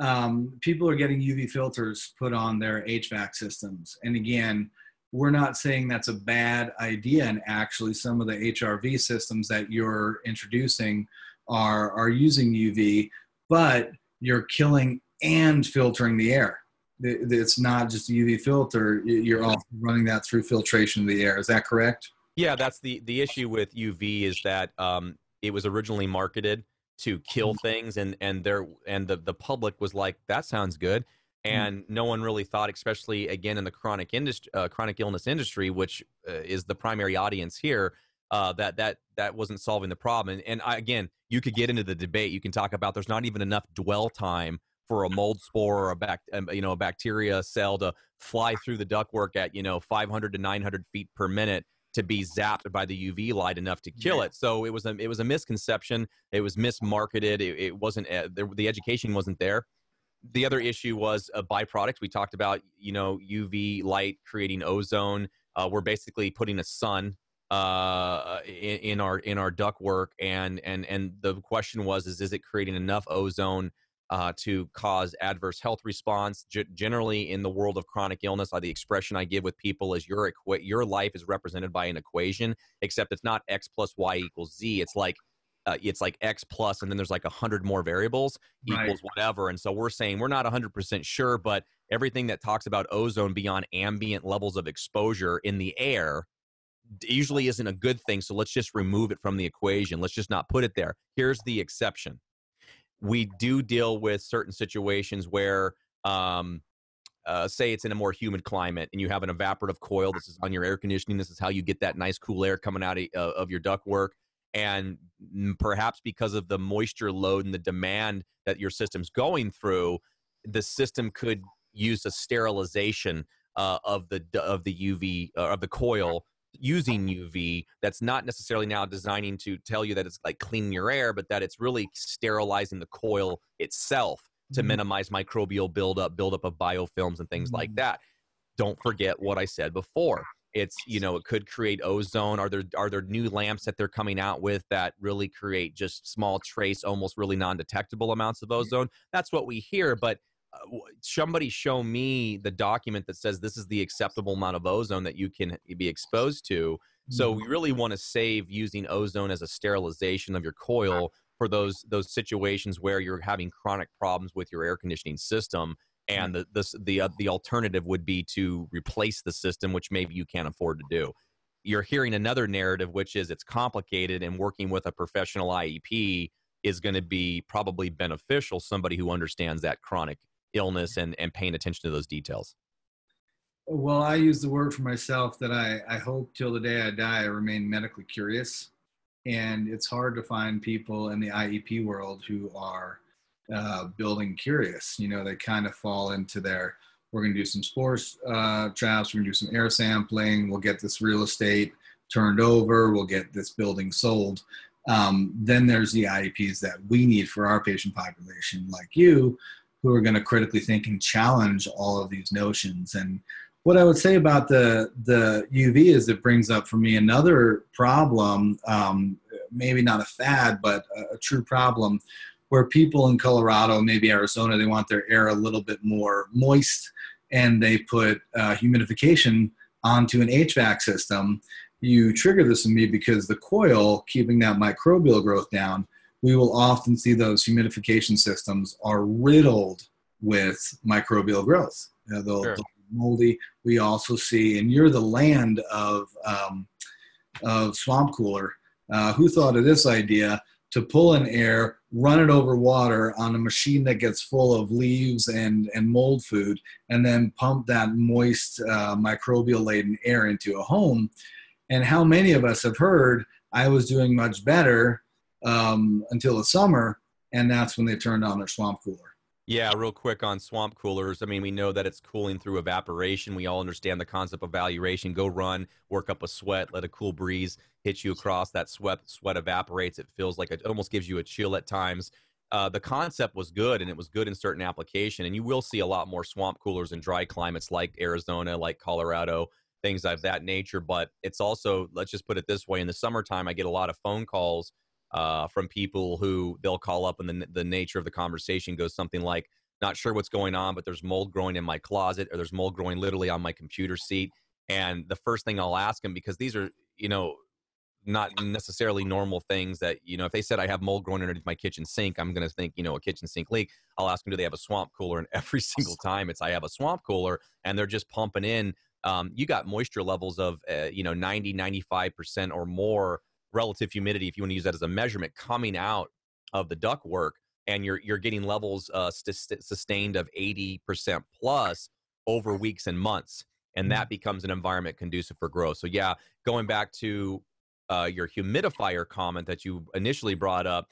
Um, people are getting UV filters put on their HVAC systems, and again, we're not saying that's a bad idea and actually some of the hrv systems that you're introducing are are using uv but you're killing and filtering the air it's not just a uv filter you're also running that through filtration of the air is that correct yeah that's the the issue with uv is that um, it was originally marketed to kill mm-hmm. things and and there and the the public was like that sounds good Mm. and no one really thought, especially again in the chronic industry, uh, chronic illness industry, which uh, is the primary audience here, uh, that that that wasn't solving the problem. And, and I, again, you could get into the debate. You can talk about there's not even enough dwell time for a mold spore or a bac, um, you know, a bacteria cell to fly through the ductwork at you know 500 to 900 feet per minute to be zapped by the UV light enough to kill yeah. it. So it was a it was a misconception. It was mismarketed. It, it wasn't uh, the, the education wasn't there the other issue was a byproduct. We talked about, you know, UV light creating ozone. Uh, we're basically putting a sun uh, in, in, our in our ductwork, and and and the question was, is is it creating enough ozone uh, to cause adverse health response? G- generally, in the world of chronic illness, uh, the expression I give with people is your equa- your life is represented by an equation, except it's not x plus y equals z. It's like uh, it's like X plus, and then there's like a hundred more variables equals whatever. And so we're saying we're not 100% sure, but everything that talks about ozone beyond ambient levels of exposure in the air usually isn't a good thing. So let's just remove it from the equation. Let's just not put it there. Here's the exception. We do deal with certain situations where, um, uh, say it's in a more humid climate and you have an evaporative coil. This is on your air conditioning. This is how you get that nice cool air coming out of, uh, of your ductwork and perhaps because of the moisture load and the demand that your system's going through the system could use a sterilization uh, of the of the uv uh, of the coil using uv that's not necessarily now designing to tell you that it's like cleaning your air but that it's really sterilizing the coil itself to mm-hmm. minimize microbial buildup buildup of biofilms and things mm-hmm. like that don't forget what I said before. It's you know it could create ozone. Are there are there new lamps that they're coming out with that really create just small trace, almost really non-detectable amounts of mm-hmm. ozone? That's what we hear, but somebody show me the document that says this is the acceptable amount of ozone that you can be exposed to. So we mm-hmm. really want to save using ozone as a sterilization of your coil for those those situations where you're having chronic problems with your air conditioning system and the this the uh, the alternative would be to replace the system which maybe you can't afford to do you're hearing another narrative which is it's complicated and working with a professional iep is going to be probably beneficial somebody who understands that chronic illness and and paying attention to those details well i use the word for myself that i i hope till the day i die i remain medically curious and it's hard to find people in the iep world who are uh, building curious. You know, they kind of fall into their, we're going to do some sports uh, traps, we're going to do some air sampling, we'll get this real estate turned over, we'll get this building sold. Um, then there's the IEPs that we need for our patient population, like you, who are going to critically think and challenge all of these notions. And what I would say about the the UV is it brings up for me another problem, um, maybe not a fad, but a, a true problem where people in Colorado, maybe Arizona, they want their air a little bit more moist and they put uh, humidification onto an HVAC system. You trigger this in me because the coil, keeping that microbial growth down, we will often see those humidification systems are riddled with microbial growth. You know, they'll, sure. they'll moldy. We also see, and you're the land of um, of swamp cooler. Uh, who thought of this idea? to pull in air, run it over water on a machine that gets full of leaves and, and mold food, and then pump that moist, uh, microbial laden air into a home. And how many of us have heard, I was doing much better um, until the summer, and that's when they turned on their swamp cooler. Yeah, real quick on swamp coolers. I mean, we know that it's cooling through evaporation. We all understand the concept of evaporation. Go run, work up a sweat, let a cool breeze hit you across. That sweat sweat evaporates. It feels like it almost gives you a chill at times. Uh, the concept was good, and it was good in certain application. And you will see a lot more swamp coolers in dry climates like Arizona, like Colorado, things of that nature. But it's also, let's just put it this way: in the summertime, I get a lot of phone calls uh, from people who they'll call up and the, the nature of the conversation goes something like not sure what's going on but there's mold growing in my closet or there's mold growing literally on my computer seat. And the first thing i'll ask them because these are you know not necessarily normal things that you know if they said i have mold growing underneath my kitchen sink i'm going to think you know a kitchen sink leak. I'll ask them do they have a swamp cooler? And every single time it's i have a swamp cooler and they're just pumping in um, you got moisture levels of uh, you know 90 95% or more relative humidity, if you want to use that as a measurement, coming out of the duct work, and you're you're getting levels uh, st- sustained of 80% plus over weeks and months, and that mm-hmm. becomes an environment conducive for growth. So yeah, going back to uh, your humidifier comment that you initially brought up,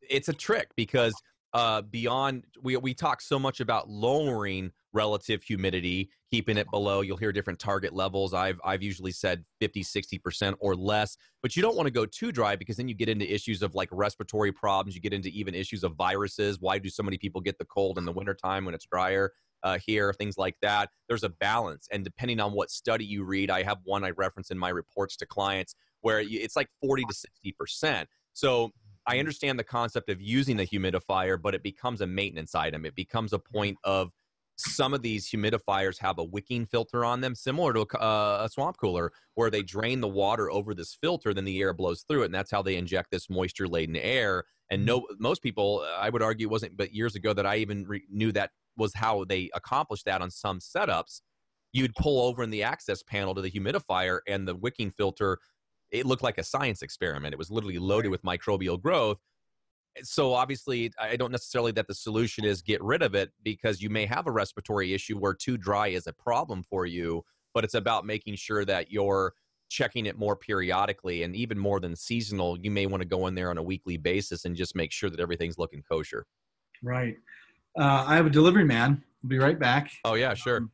it's a trick because uh, beyond we we talk so much about lowering relative humidity, keeping it below. You'll hear different target levels. I've I've usually said 50, 60% or less, but you don't want to go too dry because then you get into issues of like respiratory problems. You get into even issues of viruses. Why do so many people get the cold in the wintertime when it's drier? Uh, here, things like that. There's a balance, and depending on what study you read, I have one I reference in my reports to clients where it's like 40 to 60 percent. So I understand the concept of using the humidifier, but it becomes a maintenance item. It becomes a point of some of these humidifiers have a wicking filter on them, similar to a, uh, a, swamp cooler, where they drain the water over this filter, then the air blows through it, and that's how they inject this moisture laden air. And mm-hmm. no, most people, I would argue, wasn't but years ago that I even re- knew that was how they accomplished that on some setups. You'd pull over in the access panel to the humidifier, and the wicking filter, it looked like a science experiment. It was literally loaded with microbial growth so obviously i don't necessarily that the solution is get rid of it because you may have a respiratory issue where too dry is a problem for you but it's about making sure that you're checking it more periodically and even more than seasonal you may want to go in there on a weekly basis and just make sure that everything's looking kosher. Right. Uh, i have a delivery man. I'll be right back. Oh yeah sure. Um,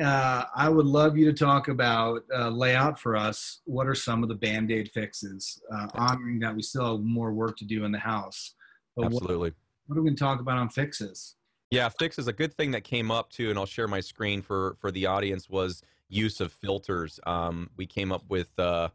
uh, I would love you to talk about uh, lay out for us what are some of the band aid fixes, uh, honoring that we still have more work to do in the house. But Absolutely. What, what are we going to talk about on fixes? Yeah, fixes a good thing that came up too, and I'll share my screen for for the audience was use of filters. Um, we came up with uh,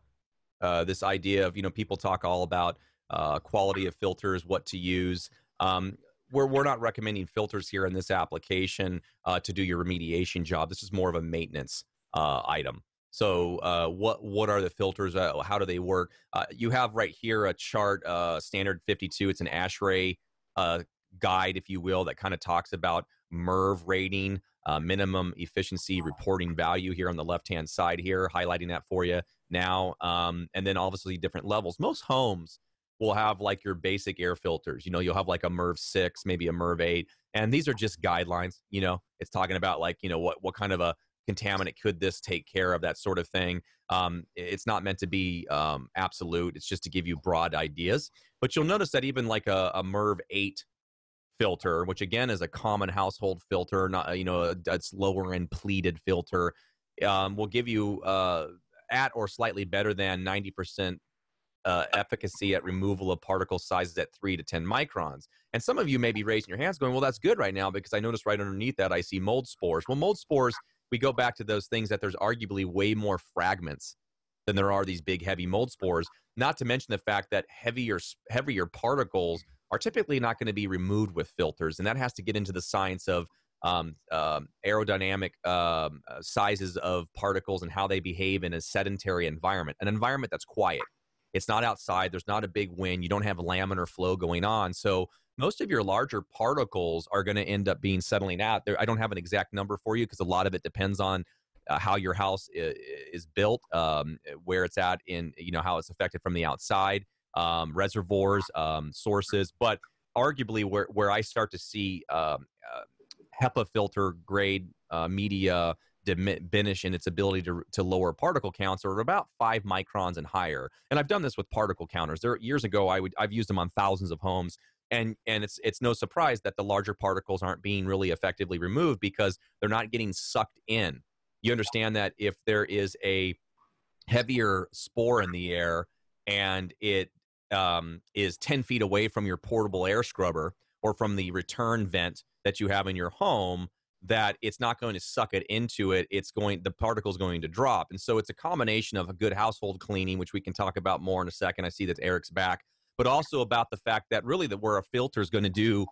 uh, this idea of you know people talk all about uh, quality of filters, what to use. Um, we're we're not recommending filters here in this application uh, to do your remediation job. This is more of a maintenance uh, item. So, uh, what what are the filters? Uh, how do they work? Uh, you have right here a chart, uh, standard 52. It's an ASHRAE guide, if you will, that kind of talks about MERV rating, minimum efficiency reporting value here on the left hand side here, highlighting that for you now. Um, and then obviously different levels. Most homes will have like your basic air filters. You know, you'll have like a MERV 6, maybe a MERV 8. And these are just guidelines. You know, it's talking about like, you know, what, what kind of a contaminant could this take care of, that sort of thing. Um, it's not meant to be um, absolute, it's just to give you broad ideas. But you'll notice that even like a, a MERV 8 filter, which again is a common household filter, not, you know, that's lower end pleated filter, um, will give you uh, at or slightly better than 90% uh, efficacy at removal of particle sizes at 3 to 10 microns. And some of you may be raising your hands going, well, that's good right now because I noticed right underneath that I see mold spores. Well, mold spores, we go back to those things that there's arguably way more fragments than there are these big heavy mold spores, not to mention the fact that heavier, heavier particles are typically not going to be removed with filters. And that has to get into the science of um, um, aerodynamic um, uh, sizes of particles and how they behave in a sedentary environment, an environment that's quiet. It's not outside. There's not a big wind. You don't have laminar flow going on. So most of your larger particles are going to end up being settling out. There, I don't have an exact number for you because a lot of it depends on uh, how your house is, is built, um, where it's at in you know how it's affected from the outside, um, reservoirs, um, sources. But arguably, where where I start to see um, uh, HEPA filter grade uh, media diminish in its ability to, to lower particle counts are about five microns and higher. And I've done this with particle counters. There years ago, I would I've used them on thousands of homes, and and it's it's no surprise that the larger particles aren't being really effectively removed because they're not getting sucked in. You understand that if there is a heavier spore in the air and it um, is 10 feet away from your portable air scrubber or from the return vent that you have in your home that it's not going to suck it into it it's going the particles going to drop. And so it's a combination of a good household cleaning which we can talk about more in a second i see that eric's back but also about the fact that really that where a filter is going to do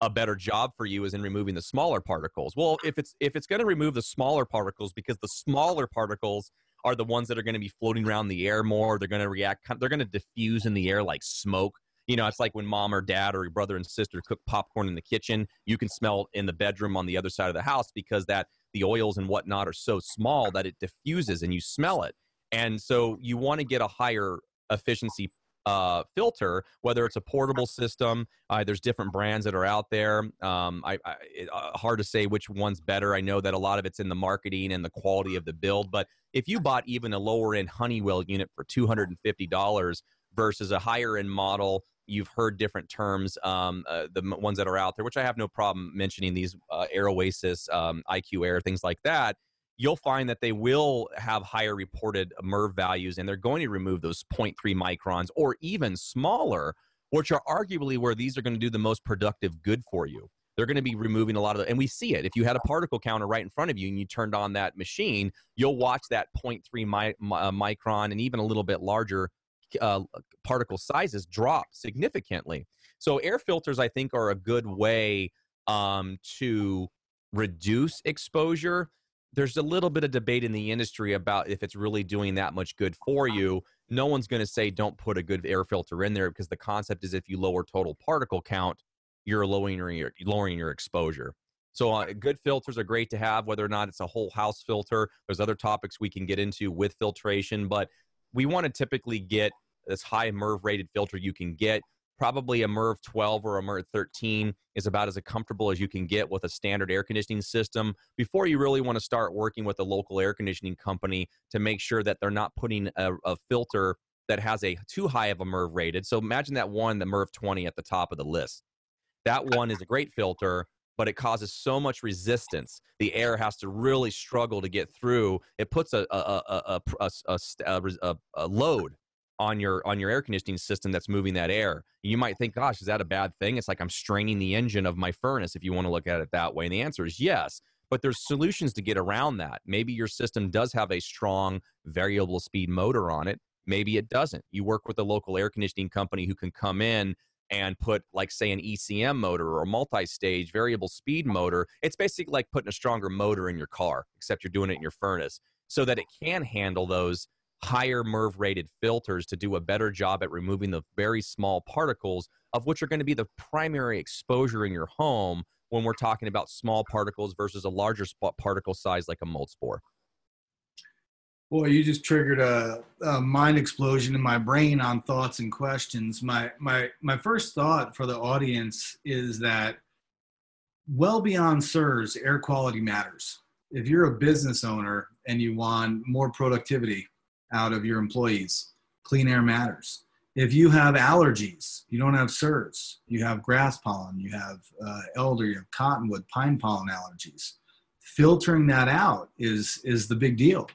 a better job for you is in removing the smaller particles. Well if it's if it's going to remove the smaller particles because the smaller particles are the ones that are going to be floating around the air more they're going to react they're going to diffuse in the air like smoke you know, it's like when mom or dad or your brother and sister cook popcorn in the kitchen, you can smell in the bedroom on the other side of the house because that the oils and whatnot are so small that it diffuses and you smell it. And so you want to get a higher efficiency uh, filter, whether it's a portable system. Uh, there's different brands that are out there. Um, I, I it, uh, hard to say which one's better. I know that a lot of it's in the marketing and the quality of the build. But if you bought even a lower end Honeywell unit for two hundred and fifty dollars versus a higher end model you've heard different terms, um, uh, the ones that are out there, which I have no problem mentioning these uh, Air Oasis, um, IQ Air, things like that. You'll find that they will have higher reported MERV values, and they're going to remove those 0.3 microns or even smaller, which are arguably where these are going to do the most productive good for you. They're going to be removing a lot of the, and we see it. If you had a particle counter right in front of you and you turned on that machine, you'll watch that 0.3 mi- uh, micron and even a little bit larger uh, particle sizes drop significantly. So air filters, I think, are a good way um, to reduce exposure. There's a little bit of debate in the industry about if it's really doing that much good for you. No one's going to say don't put a good air filter in there because the concept is if you lower total particle count, you're lowering your lowering your exposure. So uh, good filters are great to have, whether or not it's a whole house filter. There's other topics we can get into with filtration, but we want to typically get this high MERV rated filter you can get. Probably a MERV 12 or a MERV 13 is about as comfortable as you can get with a standard air conditioning system before you really want to start working with a local air conditioning company to make sure that they're not putting a, a filter that has a too high of a MERV rated. So imagine that one, the MERV 20 at the top of the list. That one is a great filter, but it causes so much resistance. The air has to really struggle to get through. It puts a, a, a, a, a, a, a load on your on your air conditioning system that's moving that air. You might think, gosh, is that a bad thing? It's like I'm straining the engine of my furnace if you want to look at it that way. And the answer is yes. But there's solutions to get around that. Maybe your system does have a strong variable speed motor on it. Maybe it doesn't. You work with a local air conditioning company who can come in and put like say an ECM motor or a multi-stage variable speed motor. It's basically like putting a stronger motor in your car, except you're doing it in your furnace so that it can handle those higher MERV rated filters to do a better job at removing the very small particles of which are going to be the primary exposure in your home when we're talking about small particles versus a larger particle size like a mold spore. Boy, you just triggered a, a, mind explosion in my brain on thoughts and questions. My my my first thought for the audience is that well beyond CIRS, air quality matters. If you're a business owner and you want more productivity out of your employees, clean air matters. If you have allergies, you don't have CIRS, you have grass pollen, you have uh, elder, you have cottonwood, pine pollen allergies. Filtering that out is is the big deal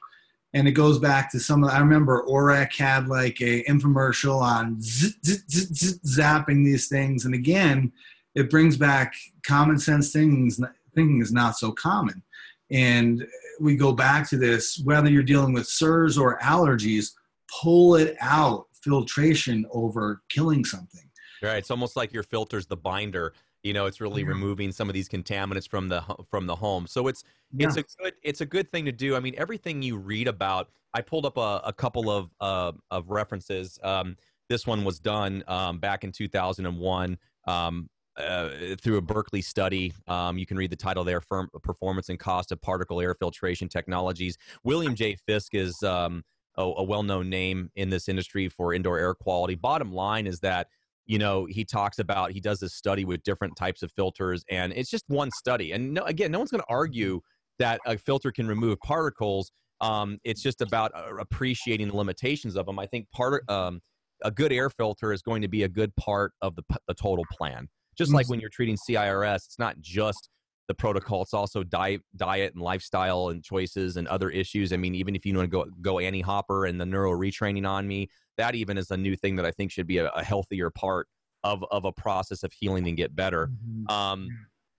and it goes back to some of i remember Oreck had like a infomercial on z- z- z- zapping these things and again it brings back common sense things thinking is not so common and we go back to this whether you're dealing with CIRS or allergies pull it out filtration over killing something. Right it's almost like your filter's the binder you know it's really removing some of these contaminants from the from the home. So it's yeah. it's a good it's a good thing to do. I mean everything you read about i pulled up a, a couple of uh, of references. Um, this one was done um, back in 2001 um, uh, through a Berkeley study. Um, you can read the title there Firm, Performance and Cost of Particle Air Filtration Technologies. William J. Fisk is um, a, a well known name in this industry for indoor air quality. Bottom line is that you know he talks about he does this study with different types of filters and it's just one study and no, again no one's going to argue that a filter can remove particles um, it's just about uh, appreciating the limitations of them i think part um, a good air filter is going to be a good part of the, the total plan just like mm-hmm. when you're treating cirs it's not just the protocol it's also diet diet and lifestyle and choices and other issues i mean even if you want to go go annie hopper and the neural retraining on me that even is a new thing that I think should be a, a healthier part of of a process of healing and get better. Mm-hmm. Um,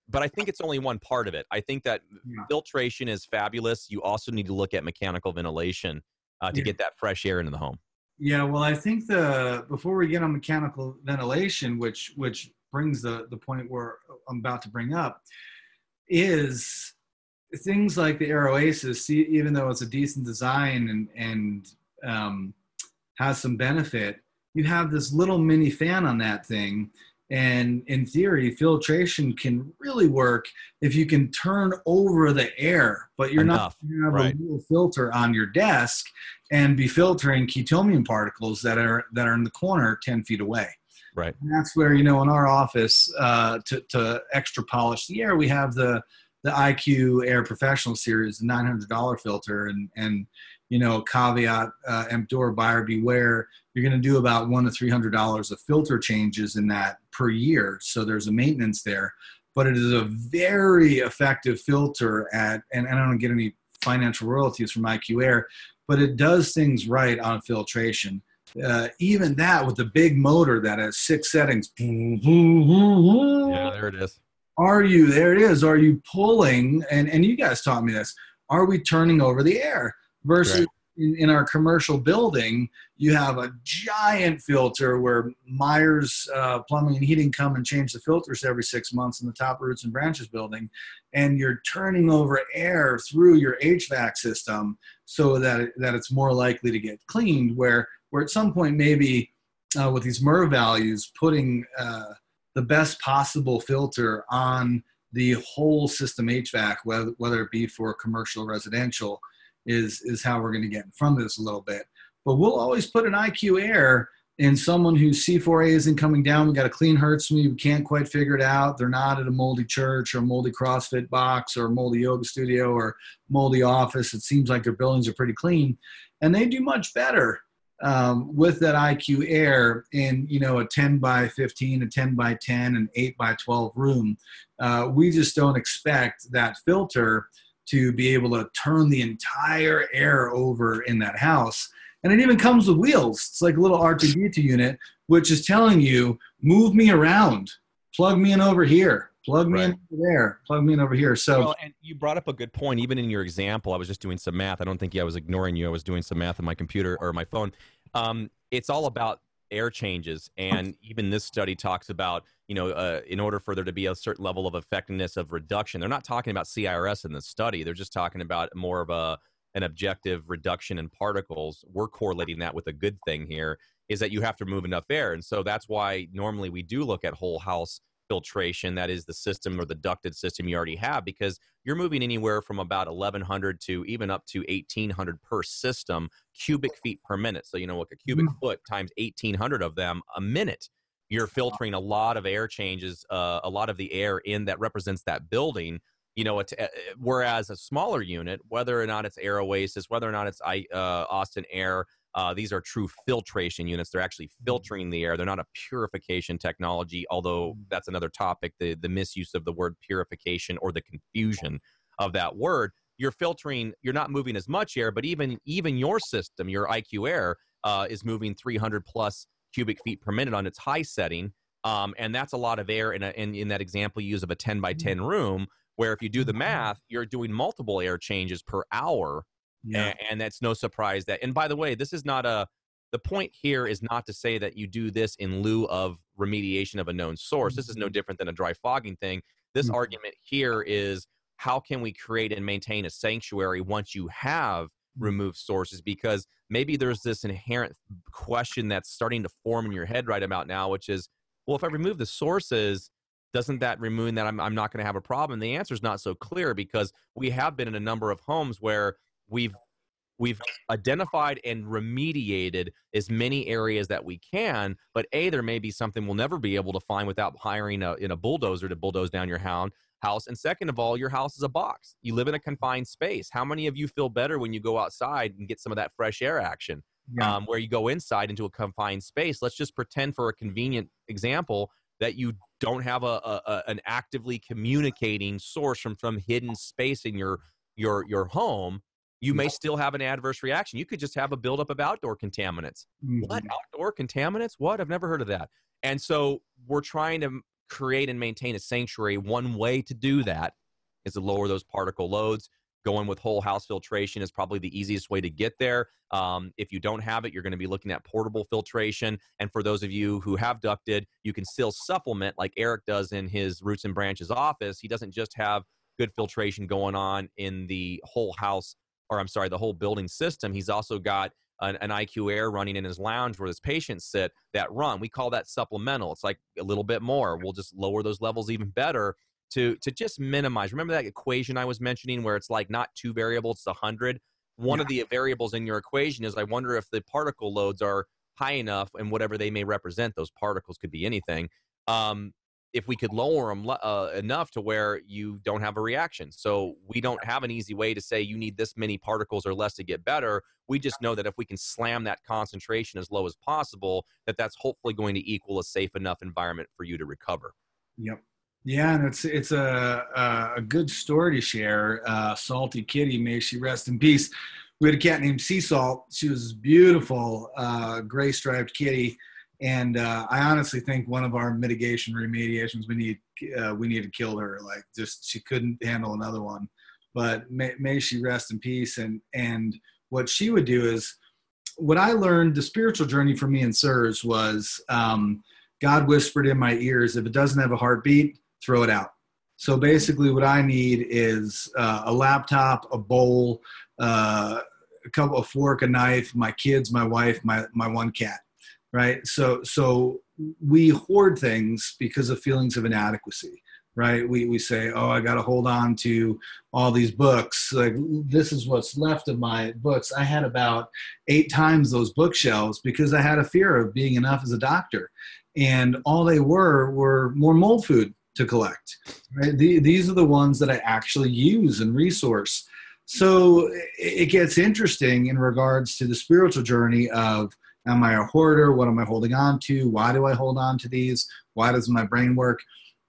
but I think it's only one part of it. I think that yeah. filtration is fabulous. You also need to look at mechanical ventilation uh, to yeah. get that fresh air into the home. Yeah, well, I think the before we get on mechanical ventilation, which which brings the the point where I'm about to bring up, is things like the Air Oasis. Even though it's a decent design and and um, has some benefit, you have this little mini fan on that thing. And in theory, filtration can really work if you can turn over the air, but you're Enough. not you have right. a little filter on your desk and be filtering chaetomium particles that are that are in the corner 10 feet away. Right. And that's where you know in our office uh, to to extra polish the air, we have the the IQ Air Professional Series, the $900 filter, and and you know, caveat uh, emptor, buyer beware. You're going to do about one to three hundred dollars of filter changes in that per year. So there's a maintenance there, but it is a very effective filter at, and, and I don't get any financial royalties from IQ Air, but it does things right on filtration. Uh, even that with the big motor that has six settings. Yeah, there it is. Are you there? It is. Are you pulling? And and you guys taught me this. Are we turning over the air? versus right. in, in, our commercial building you have a giant filter where myers uh, plumbing and heating come and change the filters every six months in the top roots and branches building and you're turning over air through your hvac system so that, it, that it's more likely to get cleaned where where at some point maybe uh, with these MERV values putting uh, the best possible filter on the whole system HVAC, whether, whether it be for commercial residential, is is how we're going to get in front of this a little bit. But we'll always put an IQ Air in someone whose C4A isn't coming down. We got a clean HERTSMI. We can't quite figure it out. They're not at a moldy church or moldy CrossFit box or a moldy yoga studio or moldy office. It seems like their buildings are pretty clean, and they do much better um, with that IQ Air in you know a 10 by 15, a 10 by 10, an 8 by 12 room. Uh, we just don't expect that filter to be able to turn the entire air over in that house. And it even comes with wheels. It's like a little R2D2 unit, which is telling you, move me around, plug me in over here, plug me right. in over there, plug me in over here. So, well, and you brought up a good point. Even in your example, I was just doing some math. I don't think I was ignoring you. I was doing some math on my computer or my phone. Um, it's all about air changes, and even this study talks about you know, uh, in order for there to be a certain level of effectiveness of reduction, they're not talking about CIRS in the study. They're just talking about more of a an objective reduction in particles. We're correlating that with a good thing here is that you have to move enough air, and so that's why normally we do look at whole house filtration. That is the system or the ducted system you already have because you're moving anywhere from about 1100 to even up to 1800 per system cubic feet per minute. So you know, like a cubic mm. foot times 1800 of them a minute you're filtering a lot of air changes, uh, a lot of the air in that represents that building. You know, it, whereas a smaller unit, whether or not it's Air Oasis, whether or not it's uh, Austin Air, uh, these are true filtration units. They're actually mm-hmm. filtering the air. They're not a purification technology, although mm-hmm. that's another topic the, the misuse of the word purification or the confusion of that word. You're filtering, you're not moving as much air, but even even your system, your IQ Air, uh, is moving 300 plus cubic feet per minute on its high setting. Um, and that's a lot of air in, a, in, in that example you use of a 10 by 10 room, where if you do the mm-hmm. math, you're doing multiple air changes per hour. Yeah. And, and that's no surprise that, and by the way, this is not a, the point here is not to say that you do this in lieu of remediation of a known source. This is no mm-hmm. different than a dry fogging thing. This mm-hmm. argument here is how can we create and maintain a sanctuary once you have removed sources because maybe there's this inherent question that's starting to form in your head right about now, which is, well, if I remove the sources, doesn't that remove that I'm, I'm not going to have a problem? The answer is not so clear because we have been in a number of homes where we've we've identified and remediated as many areas that we can but a there may be something we'll never be able to find without hiring a, in a bulldozer to bulldoze down your house house. And second of all, your house is a box. You live in a confined space. How many of you feel better when you go outside and get some of that fresh air action? Yeah. Um, where you go inside into a confined space. Let's just pretend for a convenient example that you don't have a, a, a, an actively communicating source from from hidden space in your your your home you may still have an adverse reaction you could just have a buildup of outdoor contaminants mm-hmm. what outdoor contaminants what i've never heard of that and so we're trying to create and maintain a sanctuary, one way to do that is to lower those particle loads. Going with whole house filtration is probably the easiest way to get there. Um, if you don't have it, you're going to be looking at portable filtration. And for those of you who have ducted, you can still supplement like Eric does in his Roots and Branches office. He doesn't just have good filtration going on in the whole house, or I'm sorry, the whole building system. He's also got an, an, IQ Air running in his lounge where his patients sit that run. We call that supplemental. It's like a little bit more. We'll just lower those levels even better to to just minimize. Remember that equation I was mentioning where it's like not two variables, it's a hundred. One yeah. of the variables in your equation is I wonder if the particle loads are high enough and whatever they may represent. Those particles could be anything. Um, if we could lower them uh, enough to where you don't have a reaction. So we don't have an easy way to say you need this many particles or less to get better. We just know that if we can slam that concentration as low as possible, that that's hopefully going to equal a safe enough environment for you to recover. Yep. Yeah, and it's it's a a good story to share. Uh, Salty Kitty, may she rest in peace. We had a cat named Sea Salt. She was a beautiful, uh, gray striped kitty and uh, I honestly think one of our mitigation remediations we need uh, we need to kill her. Like just she couldn't handle another one. But may, may she rest in peace. And and what she would do is what I learned the spiritual journey for me and CIRS was um, God whispered in my ears, if it doesn't have a heartbeat, throw it out. So basically, what I need is uh, a laptop, a bowl, uh, a couple, of fork, a knife, my kids, my wife, my my one cat right? So so we hoard things because of feelings of inadequacy right? We, we say oh i got to hold on to all these books. Like this is what's left of my books. I had about eight times those bookshelves because i had a fear of being enough as a doctor. And all they were were more mold food to collect right? The, these are the ones that i actually use and resource. So it gets interesting in regards to the spiritual journey of Am I a hoarder? What am I holding on to? Why do I hold on to these? Why does my brain work?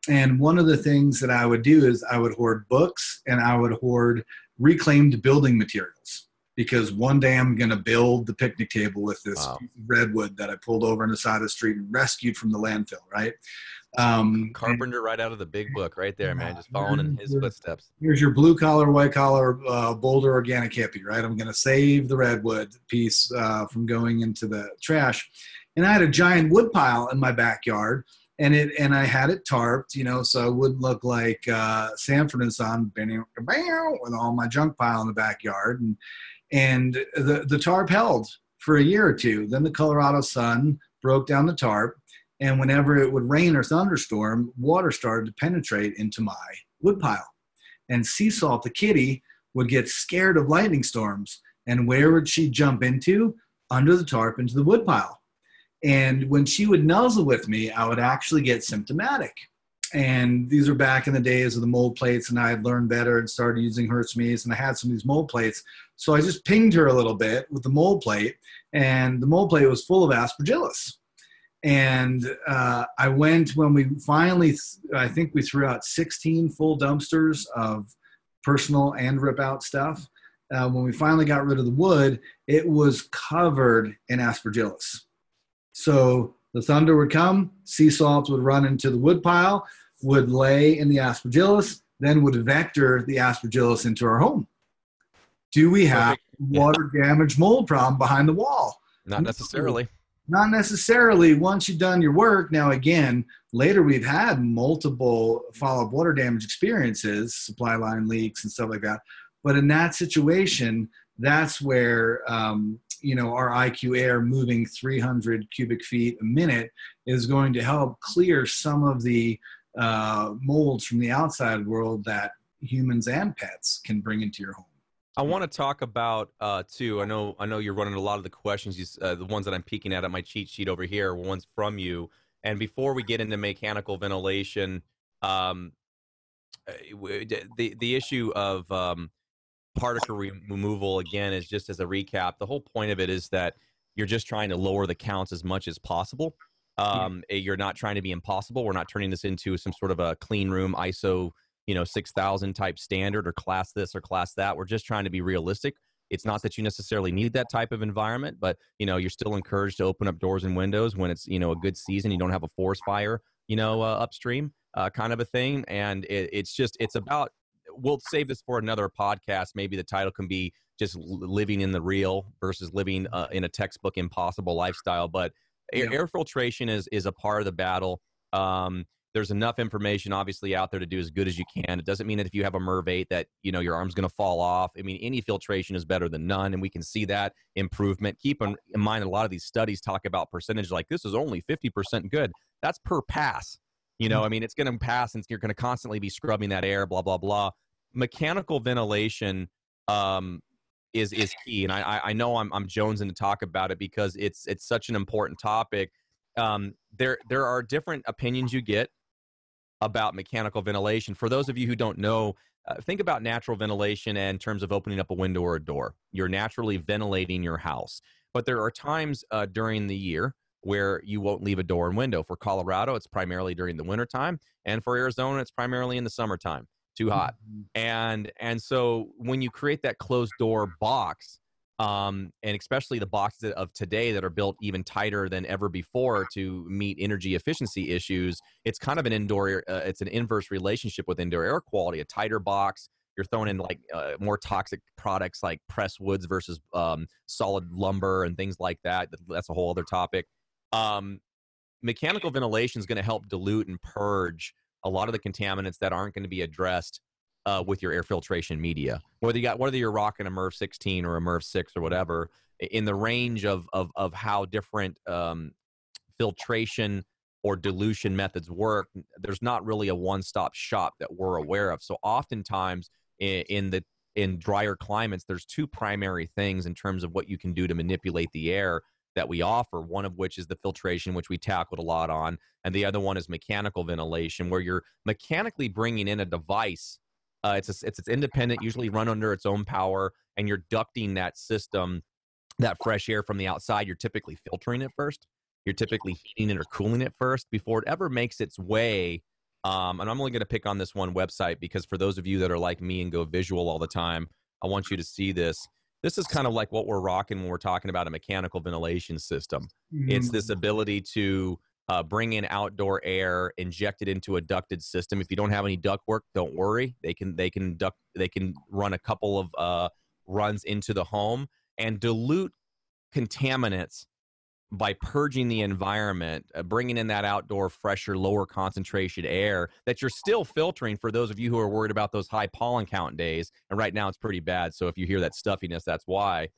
And one of the things that I would do is I would hoard books and I would hoard reclaimed building materials because one day I'm going to build the picnic table with this Wow. redwood that I pulled over on the side of the street and rescued from the landfill, right? Um, Carpenter right out of the big book right there, man. Just following in his footsteps. here's your blue collar, white collar, uh, Boulder organic hippie, right? I'm going to save the redwood piece uh, from going into the trash. And I had a giant wood pile in my backyard, and it and I had it tarped, you know, so it wouldn't look like uh, Sanford and Son with all my junk pile in the backyard. And and the the tarp held for a year or two. Then the Colorado sun broke down the tarp, and whenever it would rain or thunderstorm, water started to penetrate into my woodpile. And Sea Salt, the kitty, would get scared of lightning storms. And where would she jump into? Under the tarp into the woodpile. And when she would nuzzle with me, I would actually get symptomatic. And these were back in the days of the mold plates, and I had learned better and started using HERTSMIs, and I had some of these mold plates. So I just pinged her a little bit with the mold plate, and the mold plate was full of aspergillus. And uh, I went when we finally, I think we threw out 16 full dumpsters of personal and rip out stuff. Uh, when we finally got rid of the wood, it was covered in aspergillus. So the thunder would come, sea salt would run into the wood pile, would lay in the aspergillus, then would vector the aspergillus into our home. Do we have Perfect. water damage mold problem behind the wall? Not necessarily. Not necessarily once you've done your work. Now, again, later we've had multiple follow up water damage experiences, supply line leaks and stuff like that. But in that situation, that's where um, you know our IQ Air moving 300 cubic feet a minute is going to help clear some of the uh, molds from the outside world that humans and pets can bring into your home. I want to talk about uh, too. I know I know you're running a lot of the questions. You, uh, the ones that I'm peeking at on my cheat sheet over here ones from you. And before we get into mechanical ventilation, um, uh, the the issue of um, particle re- removal again is just as a recap. The whole point of it is that you're just trying to lower the counts as much as possible. Um, eh, You're not trying to be impossible. We're not turning this into some sort of a clean room ISO you know 6000 type standard or class this or class that. We're just trying to be realistic. It's not that you necessarily need that type of environment but you know you're still encouraged to open up doors and windows when it's you know a good season. You don't have a forest fire you know uh, upstream uh, kind of a thing. And it, it's just it's about we'll save this for another podcast. Maybe the title can be just living in the real versus living uh, in a textbook impossible lifestyle. But air, air filtration is is a part of the battle. Um, there's enough information obviously out there to do as good as you can. It doesn't mean that if you have a MERV 8 that you know your arm's going to fall off. I mean, any filtration is better than none, and we can see that improvement. Keep in, in mind a lot of these studies talk about percentage like this is only 50% good. That's per pass. You know, I mean, it's going to pass, and you're going to constantly be scrubbing that air. Blah blah blah. Mechanical ventilation um, is is key, and I I- I know I'm I'm jonesing to talk about it because it's it's such an important topic. Um, there there are different opinions you get about mechanical ventilation. For those of you who don't know, uh, think about natural ventilation in terms of opening up a window or a door. You're naturally ventilating your house. But there are times uh, during the year where you won't leave a door and window. For Colorado, it's primarily during the wintertime. And for Arizona, it's primarily in the summertime. Too hot and and so when you create that closed door box um, and especially the boxes of today that are built even tighter than ever before to meet energy efficiency issues it's kind of an indoor uh, it's an inverse relationship with indoor air quality a tighter box you're throwing in like uh, more toxic products like pressed woods versus um, solid lumber and things like that that's a whole other topic. Um, mechanical ventilation is going to help dilute and purge a lot of the contaminants that aren't going to be addressed uh, with your air filtration media. Whether you got whether you're rocking a MERV 16 or a MERV 6 or whatever, in the range of of of how different um, filtration or dilution methods work, there's not really a one-stop shop that we're aware of. So oftentimes in, in the in drier climates, there's two primary things in terms of what you can do to manipulate the air that we offer. One of which is the filtration, which we tackled a lot on, and the other one is mechanical ventilation, where you're mechanically bringing in a device. Uh, it's a, it's it's independent, usually run under its own power, and you're ducting that system, that fresh air from the outside. You're typically filtering it first. You're typically heating it or cooling it first before it ever makes its way. Um, and I'm only going to pick on this one website because for those of you that are like me and go visual all the time, I want you to see this. this is kind of like what we're rocking when we're talking about a mechanical ventilation system. Mm-hmm. It's this ability to uh, bring in outdoor air, inject it into a ducted system. If you don't have any duct work, don't worry. They can they can duct they can run a couple of uh, runs into the home and dilute contaminants by purging the environment, uh, bringing in that outdoor, fresher, lower concentration air that you're still filtering for those of you who are worried about those high pollen count days. And right now it's pretty bad. So if you hear that stuffiness, that's why.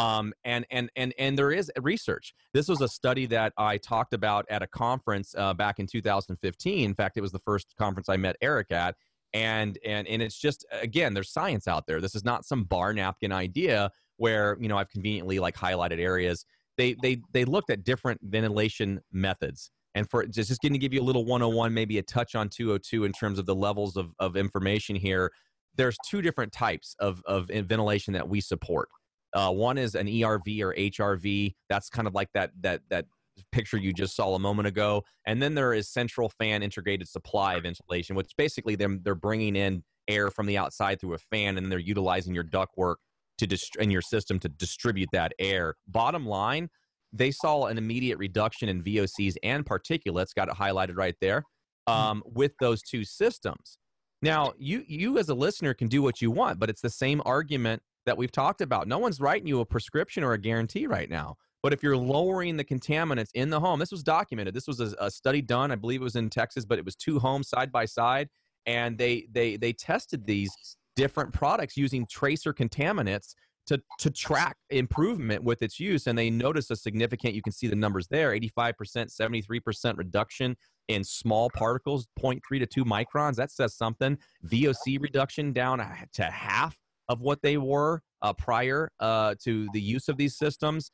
Um, and and and and there is research. This was a study that I talked about at a conference uh, back in 2015. In fact, it was the first conference I met Eric at. And and and it's just again, there's science out there. This is not some bar napkin idea where you know I've conveniently like highlighted areas they they they looked at different ventilation methods and for just, just going to give you a little 101 maybe a touch on 202 in terms of the levels of, of information here there's two different types of, of ventilation that we support uh, one is an erv or hrv that's kind of like that that that picture you just saw a moment ago and then there is central fan integrated supply ventilation which basically them they're bringing in air from the outside through a fan and they're utilizing your ductwork to dist- in your system to distribute that air. Bottom line, they saw an immediate reduction in VOCs and particulates. Got it highlighted right there hmm. um, with those two systems. Now, you you as a listener can do what you want, but it's the same argument that we've talked about. No one's writing you a prescription or a guarantee right now. But if you're lowering the contaminants in the home, this was documented. This was a, a study done, I believe it was in Texas, but it was two homes side by side, and they they they tested these different products using tracer contaminants to, to track improvement with its use. And they noticed a significant, you can see the numbers there 85%, 73% reduction in small particles, 0.3 to 2 microns. That says something. VOC reduction down uh, to half of what they were uh, prior uh, to the use of these systems.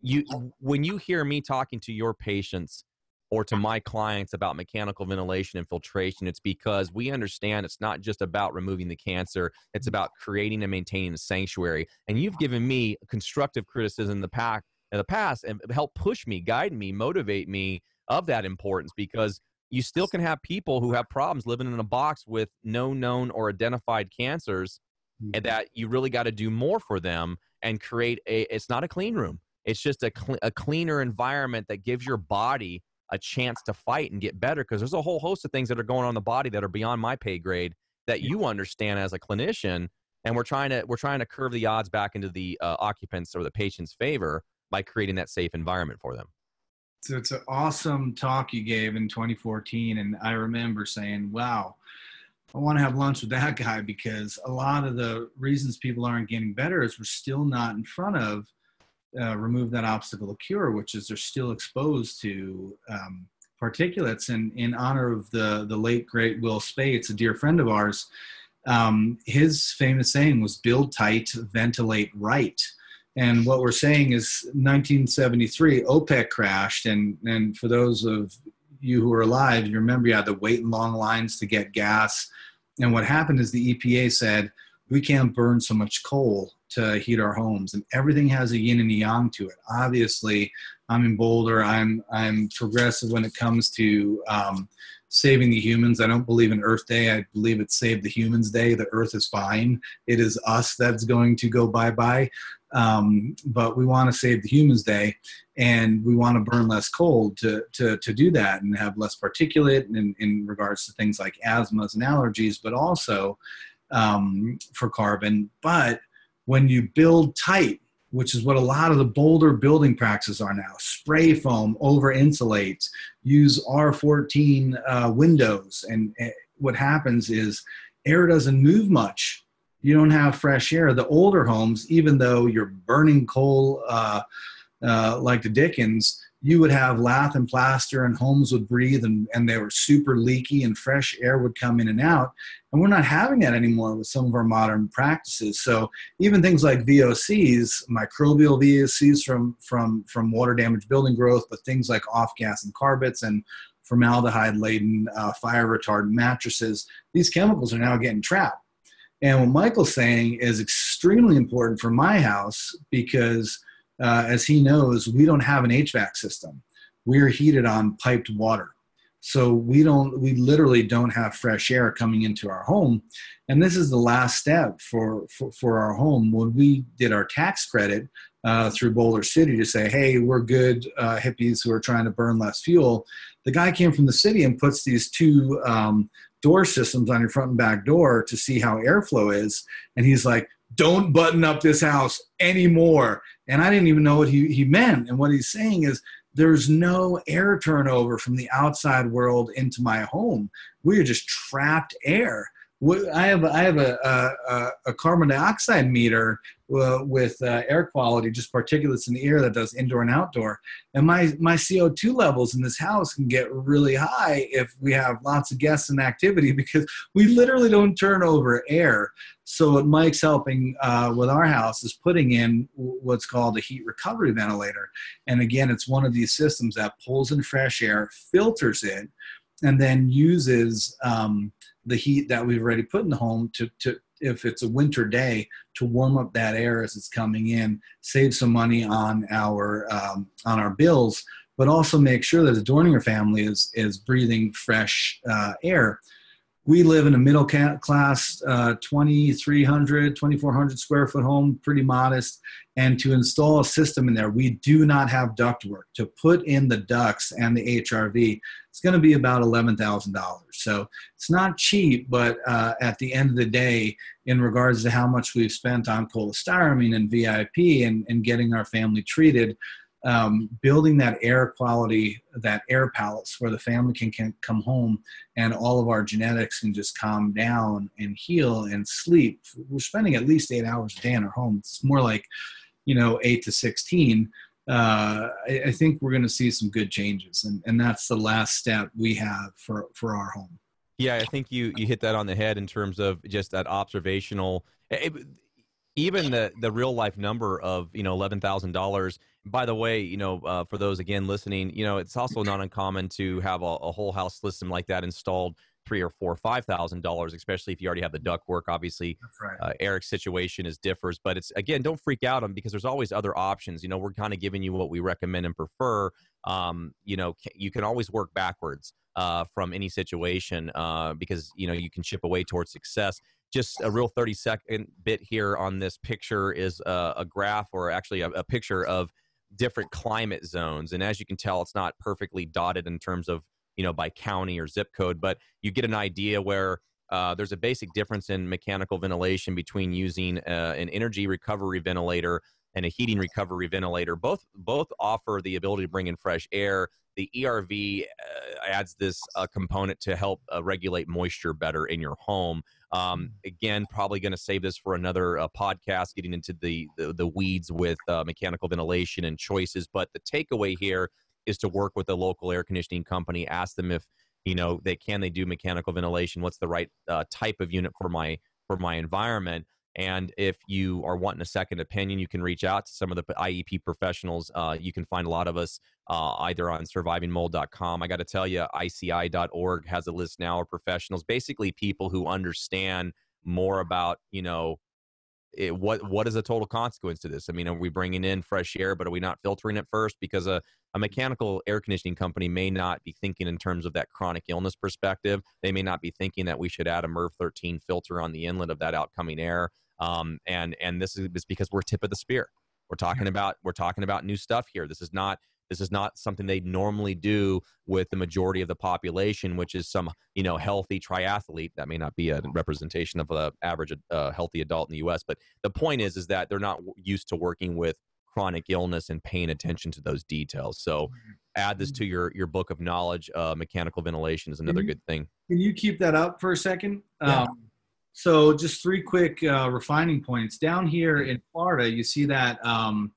You, when you hear me talking to your patients, or to my clients about mechanical ventilation and filtration, it's because we understand it's not just about removing the cancer, it's mm-hmm. about creating and maintaining a sanctuary. And you've given me constructive criticism in the past, in the past and help push me, guide me, motivate me of that importance because you still can have people who have problems living in a box with no known or identified cancers and mm-hmm. that you really got to do more for them and create a it's not a clean room. It's just a, cl- a cleaner environment that gives your body a chance to fight and get better because there's a whole host of things that are going on in the body that are beyond my pay grade that you understand as a clinician and we're trying to we're trying to curve the odds back into the uh, occupants or the patient's favor by creating that safe environment for them. So it's an awesome talk you gave in 2014 and i remember saying wow i want to have lunch with that guy because a lot of the reasons people aren't getting better is we're still not in front of uh, remove that obstacle of cure, which is they're still exposed to um, particulates. And in honor of the the late great Will Spates, a dear friend of ours, um, his famous saying was "Build tight, ventilate right." And what we're saying is 1973, OPEC crashed, and and for those of you who are alive, you remember you had to wait in long lines to get gas. And what happened is the EPA said we can't burn so much coal to heat our homes. And everything has a yin and a yang to it. Obviously i'm in boulder. I'm i'm progressive when it comes to um, saving the humans. I don't believe in earth day. I believe it's save the humans day. The earth is fine. It is us that's going to go bye-bye um, but we want to save the humans day and we want to burn less coal to, to, to do that and have less particulate in, in regards to things like asthmas and allergies but also um, for carbon but when you build tight, which is what a lot of the bolder building practices are now, spray foam over insulates, use R14 uh, windows. And uh, what happens is air doesn't move much. You don't have fresh air. The older homes, even though you're burning coal uh, uh like the Dickens, you would have lath and plaster and homes would breathe and, and they were super leaky and fresh air would come in and out. And we're not having that anymore with some of our modern practices. So even things like vocs microbial vocs from from from water damage building growth but things like off gas and carpets and formaldehyde laden uh, fire retardant mattresses these chemicals are now getting trapped and what michael's saying is extremely important for my house because uh, as he knows, we don't have an HVAC system. We're heated on piped water. so we don't we literally don't have fresh air coming into our home and this is the last step for for, for our home when we did our tax credit uh, through boulder city to say hey we're good uh, hippies who are trying to burn less fuel the guy came from the city and puts these two um, door systems on your front and back door to see how airflow is and he's like don't button up this house anymore and i didn't even know what he, he meant and what he's saying is there's no air turnover from the outside world into my home. We are just trapped air. I have I have a, a, a carbon dioxide meter uh, with uh, air quality, just particulates in the air that does indoor and outdoor. And my my CO2 levels in this house can get really high if we have lots of guests and activity because we literally don't turn over air. So what Mike's helping uh, with our house is putting in what's called a heat recovery ventilator. And again, it's one of these systems that pulls in fresh air, filters it, and then uses um, the heat that we've already put in the home to, to if it's a winter day to warm up that air as it's coming in save some money on our um, on our bills but also make sure that the dorninger family is is breathing fresh uh, air we live in a middle class uh, 2300 2400 square foot home pretty modest. And to install a system in there we do not have ductwork. To put in the ducts and the hrv it's going to be about $11000 so it's not cheap but uh, at the end of the day in regards to how much we've spent on cholestyramine and vip and, and getting our family treated um, building that air quality, that air palace where the family can, can come home and all of our genetics can just calm down and heal and sleep. We're spending at least eight hours a day in our home. It's more like, you know, eight to 16. Uh, I, I, think we're going to see some good changes, and, and that's the last step we have for, for our home. Yeah, I think you you hit that on the head in terms of just that observational. It, even the the real life number of you know eleven thousand dollars by the way, you know, uh, for those again listening, you know, it's also not uncommon to have a, a whole house system like that installed three or four, five thousand dollars, especially if you already have the duct work. Obviously, right. uh, Eric's situation is differs, but it's again, don't freak out on because there's always other options. You know, we're kind of giving you what we recommend and prefer. Um, you know, you can always work backwards uh, from any situation uh, because you know you can chip away towards success. Just a real 30 second bit here on this picture is a, a graph or actually a, a picture of different climate zones. And as you can tell, it's not perfectly dotted in terms of, you know, by county or zip code, but you get an idea where uh, there's a basic difference in mechanical ventilation between using uh, an energy recovery ventilator and a heating recovery ventilator. Both both offer the ability to bring in fresh air. The ERV uh, adds this uh, component to help uh, regulate moisture better in your home. Um, again, probably going to save this for another uh, podcast, getting into the the, the weeds with uh, mechanical ventilation and choices. But the takeaway here is to work with a local air conditioning company. Ask them if you know they can they do mechanical ventilation. What's the right uh, type of unit for my for my environment? And if you are wanting a second opinion, you can reach out to some of the IEP professionals. Uh, you can find a lot of us uh, either on survivingmold.com. I got to tell you, ISEAI.org has a list now of professionals, basically people who understand more about, you know, it, what what is the total consequence to this? I mean, are we bringing in fresh air, but are we not filtering it first? Because a, a mechanical air conditioning company may not be thinking in terms of that chronic illness perspective. They may not be thinking that we should add a MERV 13 filter on the inlet of that outcoming air. Um, and and this is because we're tip of the spear. We're talking about we're talking about new stuff here. This is not this is not something they normally do with the majority of the population, which is some you know healthy triathlete. That may not be a representation of a average uh, healthy adult in the U.S. But the point is, is that they're not used to working with chronic illness and paying attention to those details. So mm-hmm. add this to your your book of knowledge. Uh, mechanical ventilation is another you, good thing. Can you keep that up for a second? Yeah. Um, so just three quick uh, refining points. Down here in Florida, you see that um,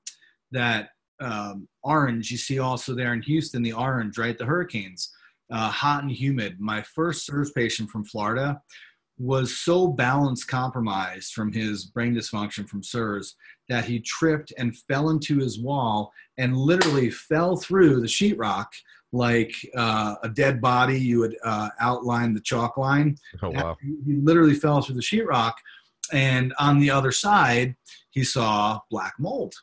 that um, orange. You see also there in Houston the orange, right? The hurricanes, uh, hot and humid. My first CIRS patient from Florida was so balance compromised from his brain dysfunction from CIRS that he tripped and fell into his wall and literally fell through the sheetrock like uh, a dead body. You would uh, outline the chalk line. Oh, wow. He literally fell through the sheetrock. And on the other side, he saw black mold.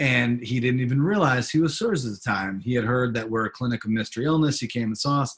And he didn't even realize he was CIRS at the time. He had heard that we're a clinic of mystery illness. He came and saw us.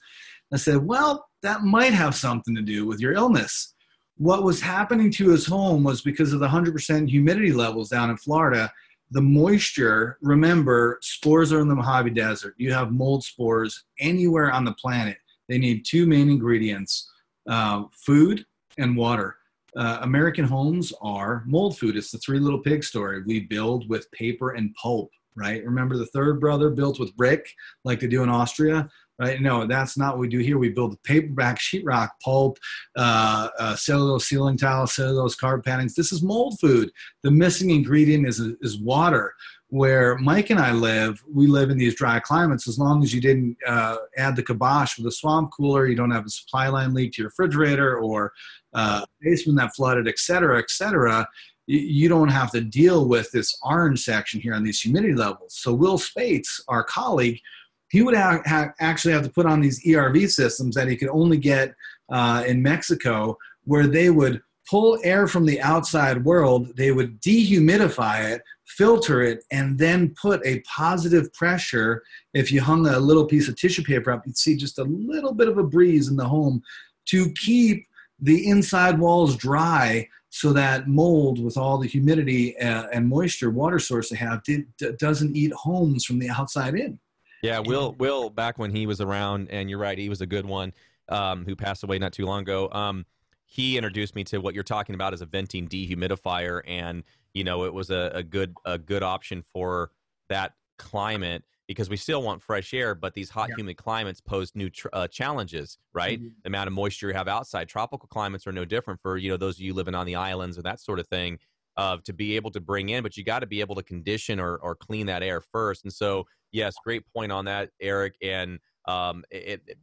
I said, Well, that might have something to do with your illness. What was happening to his home was because of the 100% humidity levels down in Florida, the moisture, remember, spores are in the Mojave Desert. You have mold spores anywhere on the planet. They need two main ingredients uh, food and water. Uh, American homes are mold food. It's the three little pig story. We build with paper and pulp, right? Remember the third brother built with brick, like they do in Austria, right? No, that's not what we do here. We build paperback sheetrock, pulp, uh, uh, cellulose ceiling tile, cellulose carpet paddings. This is mold food. The missing ingredient is is water where Mike and I live, we live in these dry climates. As long as you didn't uh, add the kibosh with a swamp cooler, you don't have a supply line leak to your refrigerator or uh, basement that flooded, et cetera, et cetera. You don't have to deal with this orange section here on these humidity levels. So Will Spates, our colleague, he would ha- ha- actually have to put on these ERV systems that he could only get uh, in Mexico, where they would pull air from the outside world, they would dehumidify it, filter it, and then put a positive pressure. If you hung a little piece of tissue paper up, you'd see just a little bit of a breeze in the home to keep the inside walls dry so that mold with all the humidity uh, and moisture water source they have did, doesn't eat homes from the outside in. Yeah will will back when he was around and you're right he was a good one um, who passed away not too long ago um, he introduced me to what you're talking about as a venting dehumidifier, and you know it was a, a good a good option for that climate because we still want fresh air, but these hot, yeah. humid climates pose new tr- uh, challenges, right? Mm-hmm. The amount of moisture you have outside. Tropical climates are no different for you know those of you living on the islands or that sort of thing. Of to be able to bring in, but you got to be able to condition or or clean that air first. And so, yes, great point on that, Eric. And um, it, it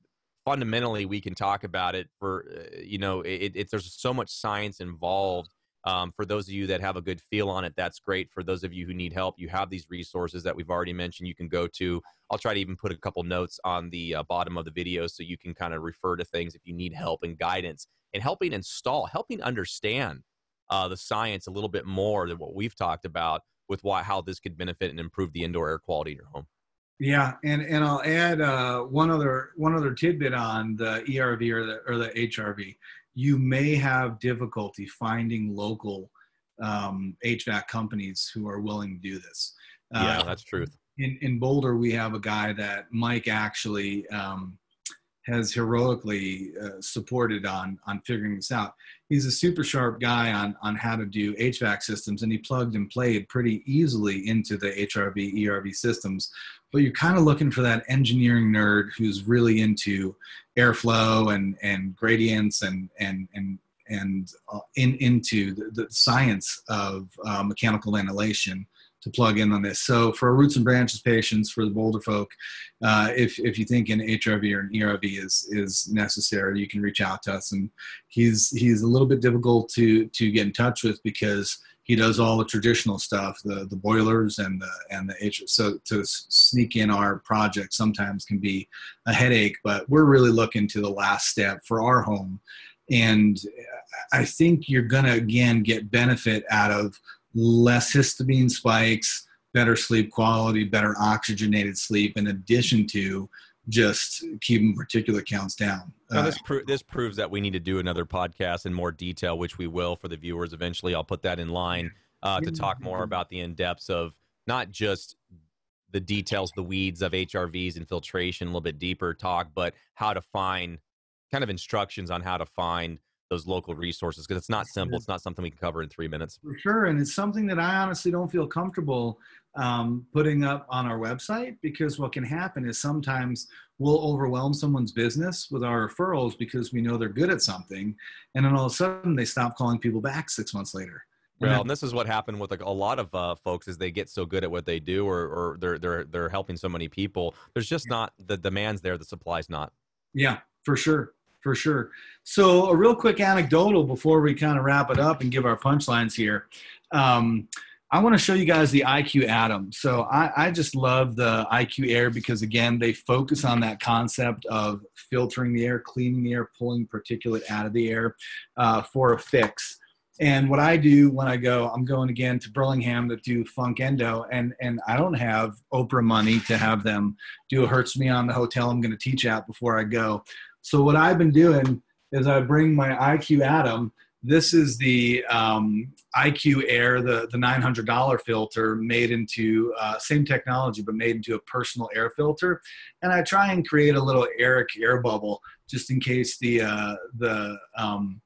fundamentally we can talk about it for uh, you know it, it, there's so much science involved um, for those of you that have a good feel on it that's great. For those of you who need help you have these resources that we've already mentioned you can go to. I'll try to even put a couple notes on the uh, bottom of the video so you can kind of refer to things if you need help and guidance and helping install helping understand uh, the science a little bit more than what we've talked about with why how this could benefit and improve the indoor air quality in your home. Yeah, and and I'll add uh, one other one other tidbit on the ERV or the or the HRV. You may have difficulty finding local um, HVAC companies who are willing to do this. Yeah, uh, that's truth. In in Boulder, we have a guy that Mike actually um, has heroically uh, supported on on figuring this out. He's a super sharp guy on on how to do HVAC systems, and he plugged and played pretty easily into the HRV ERV systems but you're kind of looking for that engineering nerd who's really into airflow and and gradients and and and and uh, in into the, the science of uh, mechanical ventilation to plug in on this. So for our roots and branches patients, for the Boulder folk, uh, if if you think an HRV or an ERV is is necessary, you can reach out to us. And he's he's a little bit difficult to to get in touch with because he does all the traditional stuff, the the boilers and the and the H. So to sneak in our project sometimes can be a headache, but we're really looking to the last step for our home, and I think you're gonna again get benefit out of less histamine spikes, better sleep quality, better oxygenated sleep, in addition to just keeping particular counts down. Now, this, uh, pro- this proves that we need to do another podcast in more detail, which we will for the viewers eventually. I'll put that in line uh, to talk more about the in depths of not just the details, the weeds of HRVs and filtration, a little bit deeper talk, but how to find kind of instructions on how to find those local resources because it's not simple. It's not something we can cover in three minutes. For sure. And it's something that I honestly don't feel comfortable um, putting up on our website because what can happen is sometimes we'll overwhelm someone's business with our referrals because we know they're good at something. And then all of a sudden they stop calling people back six months later. Well, and this is what happened with like a lot of uh, folks is they get so good at what they do, or, or they're they're they're helping so many people. There's just not the demands there, the supply's not. Yeah, for sure for sure. So, a real quick anecdotal before we kind of wrap it up and give our punchlines here. Um, I want to show you guys the IQ Atem. So, I, I just love the IQ Air because, again, they focus on that concept of filtering the air, cleaning the air, pulling particulate out of the air uh, for a fix. And what I do when I go, I'm going again to Burlingame to do Funk Endo, and and I don't have Oprah money to have them do a HERTSMI on the hotel I'm going to teach at before I go. So what I've been doing is I bring my IQ Atem. This is the um, IQ Air, the the $900 filter made into uh, same technology but made into a personal air filter, and I try and create a little Eric air bubble just in case the uh, the um,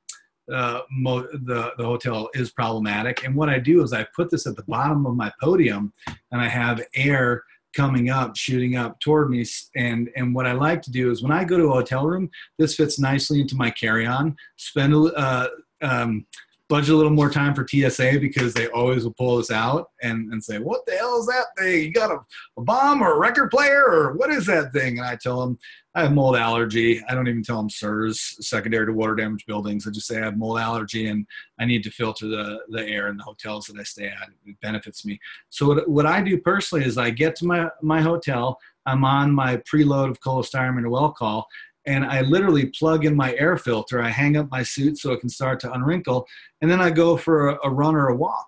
uh, mo- the the hotel is problematic. And what I do is I put this at the bottom of my podium, and I have air coming up, shooting up toward me. And and what I like to do is when I go to a hotel room, this fits nicely into my carry on. Spend uh, um, budget a little more time for TSA because they always will pull us out and, and say, What the hell is that thing? You got a, a bomb or a record player or what is that thing? And I tell them, I have mold allergy. I don't even tell them CIRS, secondary to water damage buildings. I just say I have mold allergy and I need to filter the, the air in the hotels that I stay at. It benefits me. So what, what I do personally is I get to my, my hotel, I'm on my preload of cholestyrene or Welchol, and I literally plug in my air filter. I hang up my suit so it can start to unwrinkle, and then I go for a, a run or a walk,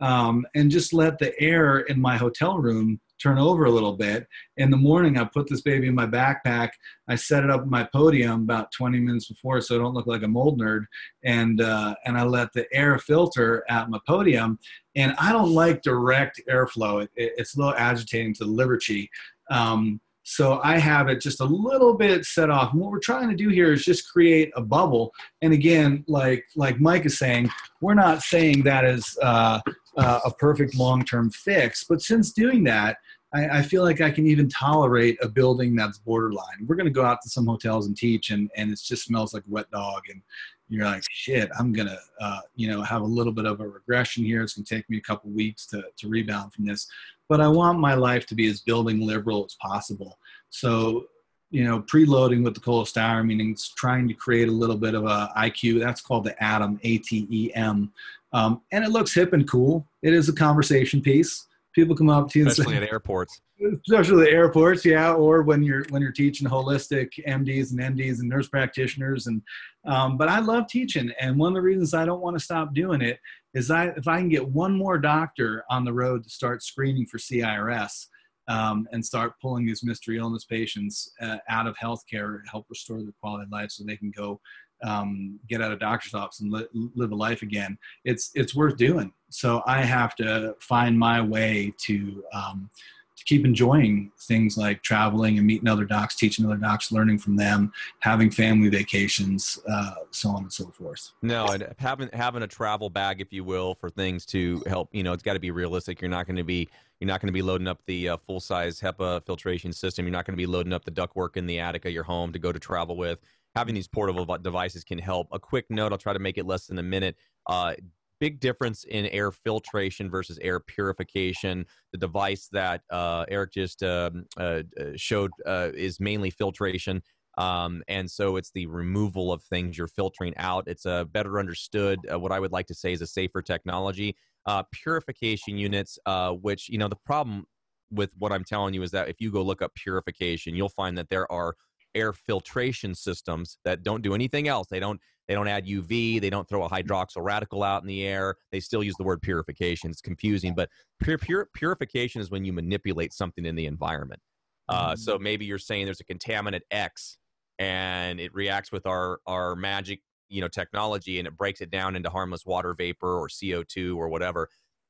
um, and just let the air in my hotel room turn over a little bit. In the morning, I put this baby in my backpack. I set it up my podium about 20 minutes before, so I don't look like a mold nerd, and uh, and I let the air filter at my podium. And I don't like direct airflow; it, it, it's a little agitating to the liver chi. Um, so I have it just a little bit set off. And what we're trying to do here is just create a bubble. And again, like like Mike is saying, we're not saying that is uh, uh, a perfect long-term fix. But since doing that, I, I, feel like I can even tolerate a building that's borderline. We're going to go out to some hotels and teach, and and it just smells like wet dog. And you're like, shit, I'm gonna, uh, you know, have a little bit of a regression here. It's gonna take me a couple weeks to to rebound from this but I want my life to be as building liberal as possible. So, you know, preloading with the cholesterol, meaning it's trying to create a little bit of a IQ. That's called the Atem, A T E M, um, and it looks hip and cool. It is a conversation piece. People come up to you, especially say, at airports, especially at airports, yeah, or when you're when you're teaching holistic MDs and NDs and nurse practitioners, and um, but I love teaching, and one of the reasons I don't want to stop doing it is I if I can get one more doctor on the road to start screening for CIRS um, and start pulling these mystery illness patients uh, out of healthcare, help restore their quality of life so they can go um, get out of doctor's office and li- live a life again. It's it's worth doing. So I have to find my way to um, to keep enjoying things like traveling and meeting other docs, teaching other docs, learning from them, having family vacations, uh, so on and so forth. No, and having having a travel bag, if you will, for things to help. You know, it's got to be realistic. You're not going to be you're not going to be loading up the uh, full size HEPA filtration system. You're not going to be loading up the ductwork in the attic of your home to go to travel with. Having these portable devices can help. A quick note: I'll try to make it less than a minute. Uh, big difference in air filtration versus air purification. The device that uh, Eric just um, uh, uh, showed uh, is mainly filtration. Um, and so it's the removal of things you're filtering out. It's a better understood, what I would like to say is a safer technology. Uh, purification units, which, you know, the problem with what I'm telling you is that if you go look up purification, you'll find that there are air filtration systems that don't do anything else. They don't they don't add UV. They don't throw a hydroxyl radical out in the air. They still use the word purification. It's confusing, but pure, pure, purification is when you manipulate something in the environment. Uh, so mm. maybe you're saying there's a contaminant X, and it reacts with our our magic you know technology, and it breaks it down into harmless water vapor or CO2 or whatever.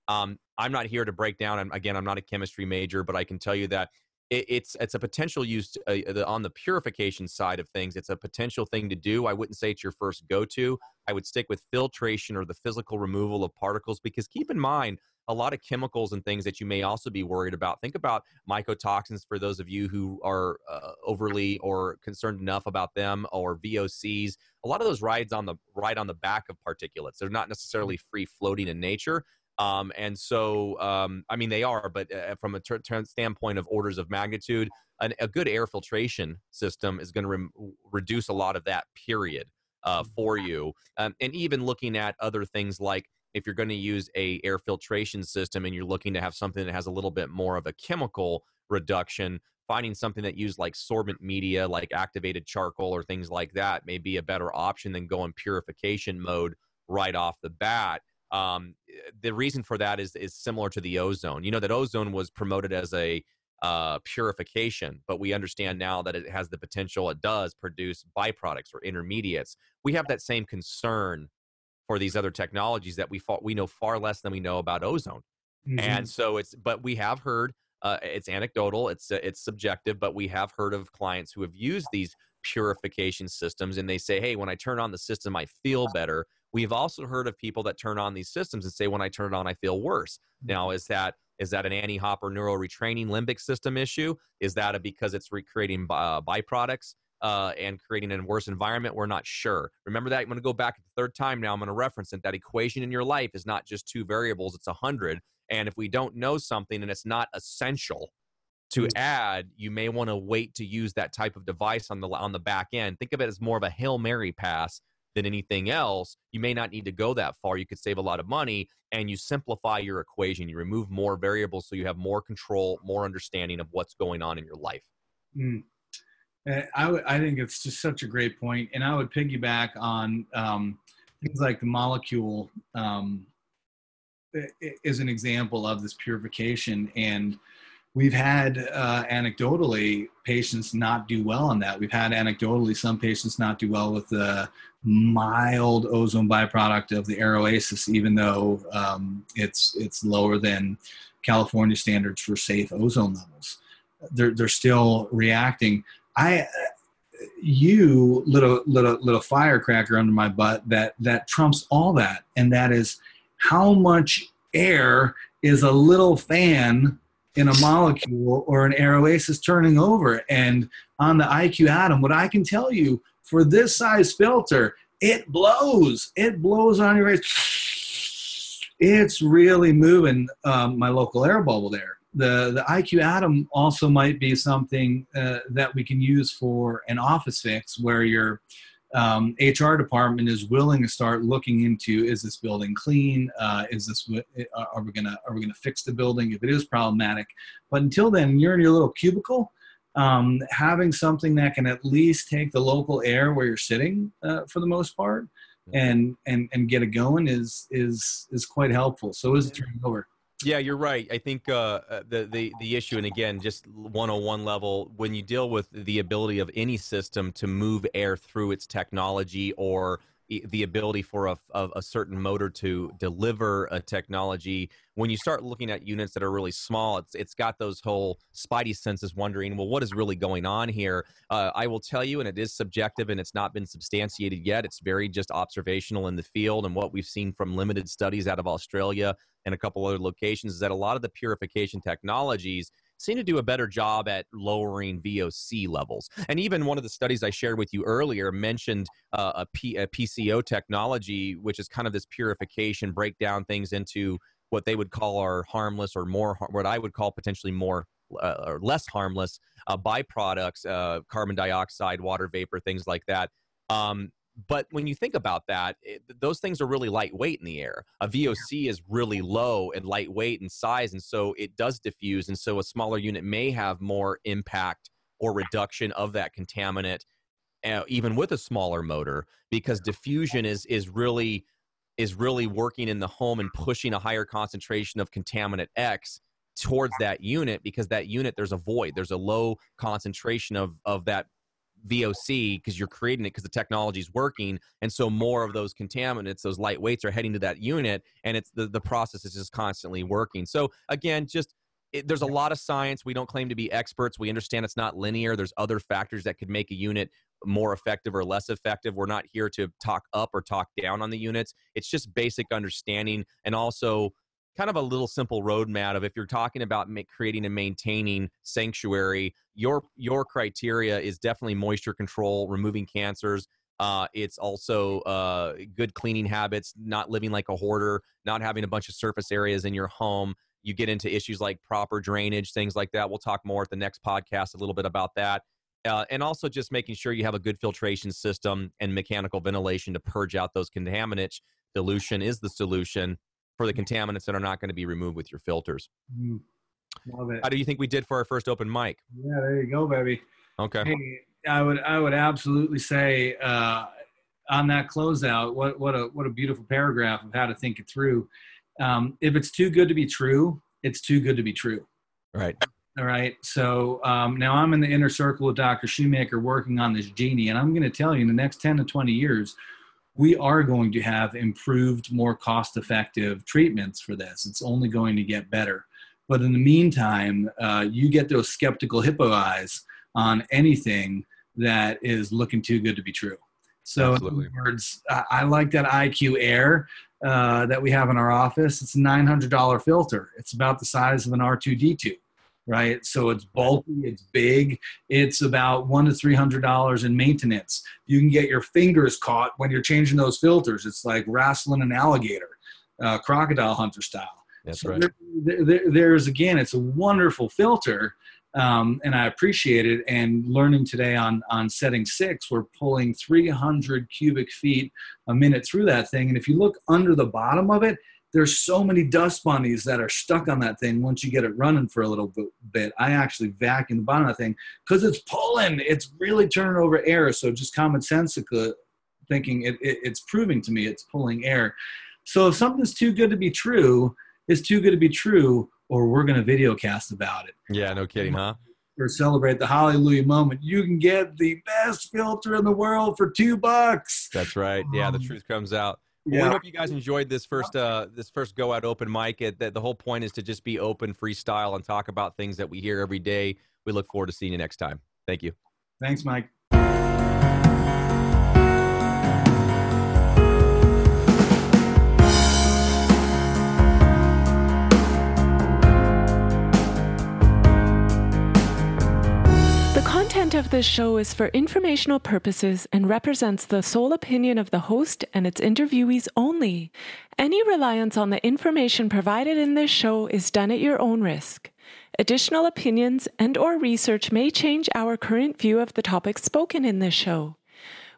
Um, I'm not here to break down. And again, I'm not a chemistry major, but I can tell you that it, it's it's a potential use to, uh, on the purification side of things. It's a potential thing to do. I wouldn't say it's your first go to. I would stick with filtration or the physical removal of particles because keep in mind a lot of chemicals and things that you may also be worried about. Think about mycotoxins for those of you who are uh, overly or concerned enough about them, or VOCs. A lot of those rides on the ride on the back of particulates. They're not necessarily free floating in nature. Um, and so, um, I mean, they are, but uh, from a ter- ter- standpoint of orders of magnitude, an, a good air filtration system is going to re- reduce a lot of that period uh, mm-hmm. for you. Um, and even looking at other things like if you're going to use a air filtration system and you're looking to have something that has a little bit more of a chemical reduction, finding something that used like sorbent media, like activated charcoal or things like that, may be a better option than going purification mode right off the bat. Um, the reason for that is is similar to the ozone. You know that ozone was promoted as a uh, purification, but we understand now that it has the potential. It does produce byproducts or intermediates. We have that same concern for these other technologies that we fought, we know far less than we know about ozone. Mm-hmm. And so it's, but we have heard uh, it's anecdotal, it's uh, it's subjective, but we have heard of clients who have used these purification systems, and they say, "Hey, when I turn on the system, I feel better." We've also heard of people that turn on these systems and say, "When I turn it on, I feel worse." Mm-hmm. Now, is that is that an Annie Hopper neural retraining limbic system issue? Is that a, because it's recreating uh, byproducts? Uh, and creating a worse environment, we're not sure. Remember that. I'm going to go back the third time now. I'm going to reference it. That equation in your life is not just two variables; it's a hundred. And if we don't know something and it's not essential to mm. add, you may want to wait to use that type of device on the on the back end. Think of it as more of a hail mary pass than anything else. You may not need to go that far. You could save a lot of money and you simplify your equation. You remove more variables so you have more control, more understanding of what's going on in your life. Mm. I, w- I think it's just such a great point, and I would piggyback on um, things like the Molekule um, is an example of this purification and we've had uh, anecdotally patients not do well on that. We've had anecdotally some patients not do well with the mild ozone byproduct of the Air Oasis even though um, it's it's lower than california standards for safe ozone levels. They're, they're still reacting i you little little little firecracker under my butt that that trumps all that and that is how much air is a little fan in a Molekule or an Air Oasis turning over. And on the IQ Atem, what I can tell you for this size filter, it blows. It blows on your face. It's really moving um, my local air bubble there. The, the IQ Atem also might be something uh, that we can use for an office fix where you're um, HR department is willing to start looking into is this building clean? Uh, is this uh, are we gonna are we gonna fix the building if it is problematic? But until then, you're in your little cubicle. Um, having something that can at least take the local air where you're sitting uh, for the most part mm-hmm. and and and get it going is is is quite helpful. So is it turning over. Yeah, you're right. I think uh, uh, the the the issue, and again, just 101 level, when you deal with the ability of any system to move air through its technology or the ability for a, a, certain motor to deliver a technology. When you start looking at units that are really small it's it's got those whole spidey senses wondering well what is really going on here? Uh, i will tell you and it is subjective and it's not been substantiated yet. It's very just observational in the field and what we've seen from limited studies out of australia and a couple other locations is that a lot of the purification technologies seem to do a better job at lowering VOC levels. And even one of the studies I shared with you earlier mentioned uh, a, P- a PCO technology, which is kind of this purification, break down things into what they would call are harmless or more, what I would call potentially more uh, or less harmless uh, byproducts, uh, carbon dioxide, water vapor, things like that. Um, but when you think about that, it, those things are really lightweight in the air. A VOC is really low and lightweight in size, and so it does diffuse. And so a smaller unit may have more impact or reduction of that contaminant, uh, even with a smaller motor, because diffusion is is really is really working in the home and pushing a higher concentration of contaminant X towards that unit because that unit there's a void there's a low concentration of of that VOC because you're creating it because the technology is working, and so more of those contaminants, those light weights, are heading to that unit, and it's the the process is just constantly working. So again, just it, there's a lot of science. We don't claim to be experts. We understand it's not linear. There's other factors that could make a unit more effective or less effective. We're not here to talk up or talk down on the units. It's just basic understanding and also kind of a little simple roadmap of if you're talking about creating and maintaining sanctuary your your criteria is definitely moisture control removing cancers uh, it's also uh, good cleaning habits not living like a hoarder not having a bunch of surface areas in your home. You get into issues like proper drainage things like that. We'll talk more at the next podcast a little bit about that. Uh, and also just making sure you have a good filtration system and mechanical ventilation to purge out those contaminants. Dilution is the solution for the contaminants that are not going to be removed with your filters. Mm, love it. How do you think we did for our first open mic? Yeah, there you go, baby. Okay. Hey, I would I would absolutely say uh, on that closeout, what what a what a beautiful paragraph of how to think it through. Um, if it's too good to be true, it's too good to be true. Right. All right. So um, now I'm in the inner circle of Dr. Shoemaker working on this genie, and I'm going to tell you in the next 10 to 20 years, we are going to have improved, more cost effective treatments for this. It's only going to get better. But in the meantime, uh, you get those skeptical hippo eyes on anything that is looking too good to be true. So, Absolutely. in other words, I like that IQ Air uh, that we have in our office. It's a $900 filter. It's about the size of an R2D2 right? So it's bulky, it's big. It's about one to three hundred dollars in maintenance. You can get your fingers caught when you're changing those filters. It's like wrestling an alligator, uh, crocodile hunter style. That's so right. There, there, there's again, it's a wonderful filter. Um, and I appreciate it. And learning today on on setting six, we're pulling 300 cubic feet a minute through that thing. And if you look under the bottom of it, there's so many dust bunnies that are stuck on that thing once you get it running for a little bit. I actually vacuum the bottom of that thing because it's pulling. It's really turning over air. So just common sense thinking it, it, it's proving to me it's pulling air. So if something's too good to be true, it's too good to be true, or we're going to video cast about it. Yeah, no kidding, huh? Or celebrate the hallelujah moment. You can get the best filter in the world for two bucks. That's right. Yeah, the um, truth comes out. Yeah. we hope you guys enjoyed this first uh this first go out open mic. It, the, the whole point is to just be open, freestyle, and talk about things that we hear every day. We look forward to seeing you next time. Thank you. Thanks, Mike. Of this show is for informational purposes and represents the sole opinion of the host and its interviewees only. Any reliance on the information provided in this show is done at your own risk. Additional opinions and or research may change our current view of the topics spoken in this show.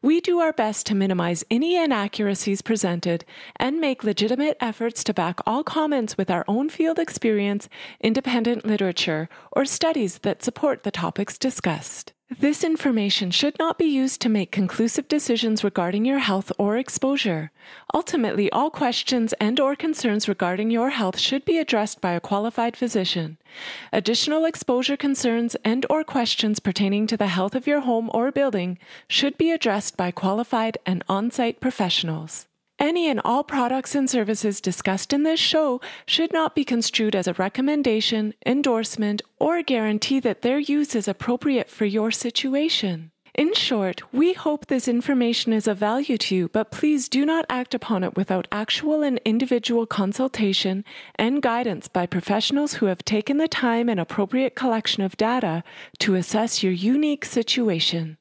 We do our best to minimize any inaccuracies presented and make legitimate efforts to back all comments with our own field experience, independent literature, or studies that support the topics discussed. This information should not be used to make conclusive decisions regarding your health or exposure. Ultimately, all questions and or concerns regarding your health should be addressed by a qualified physician. Additional exposure concerns and or questions pertaining to the health of your home or building should be addressed by qualified and on-site professionals. Any and all products and services discussed in this show should not be construed as a recommendation, endorsement, or guarantee that their use is appropriate for your situation. In short, we hope this information is of value to you, but please do not act upon it without actual and individual consultation and guidance by professionals who have taken the time and appropriate collection of data to assess your unique situation.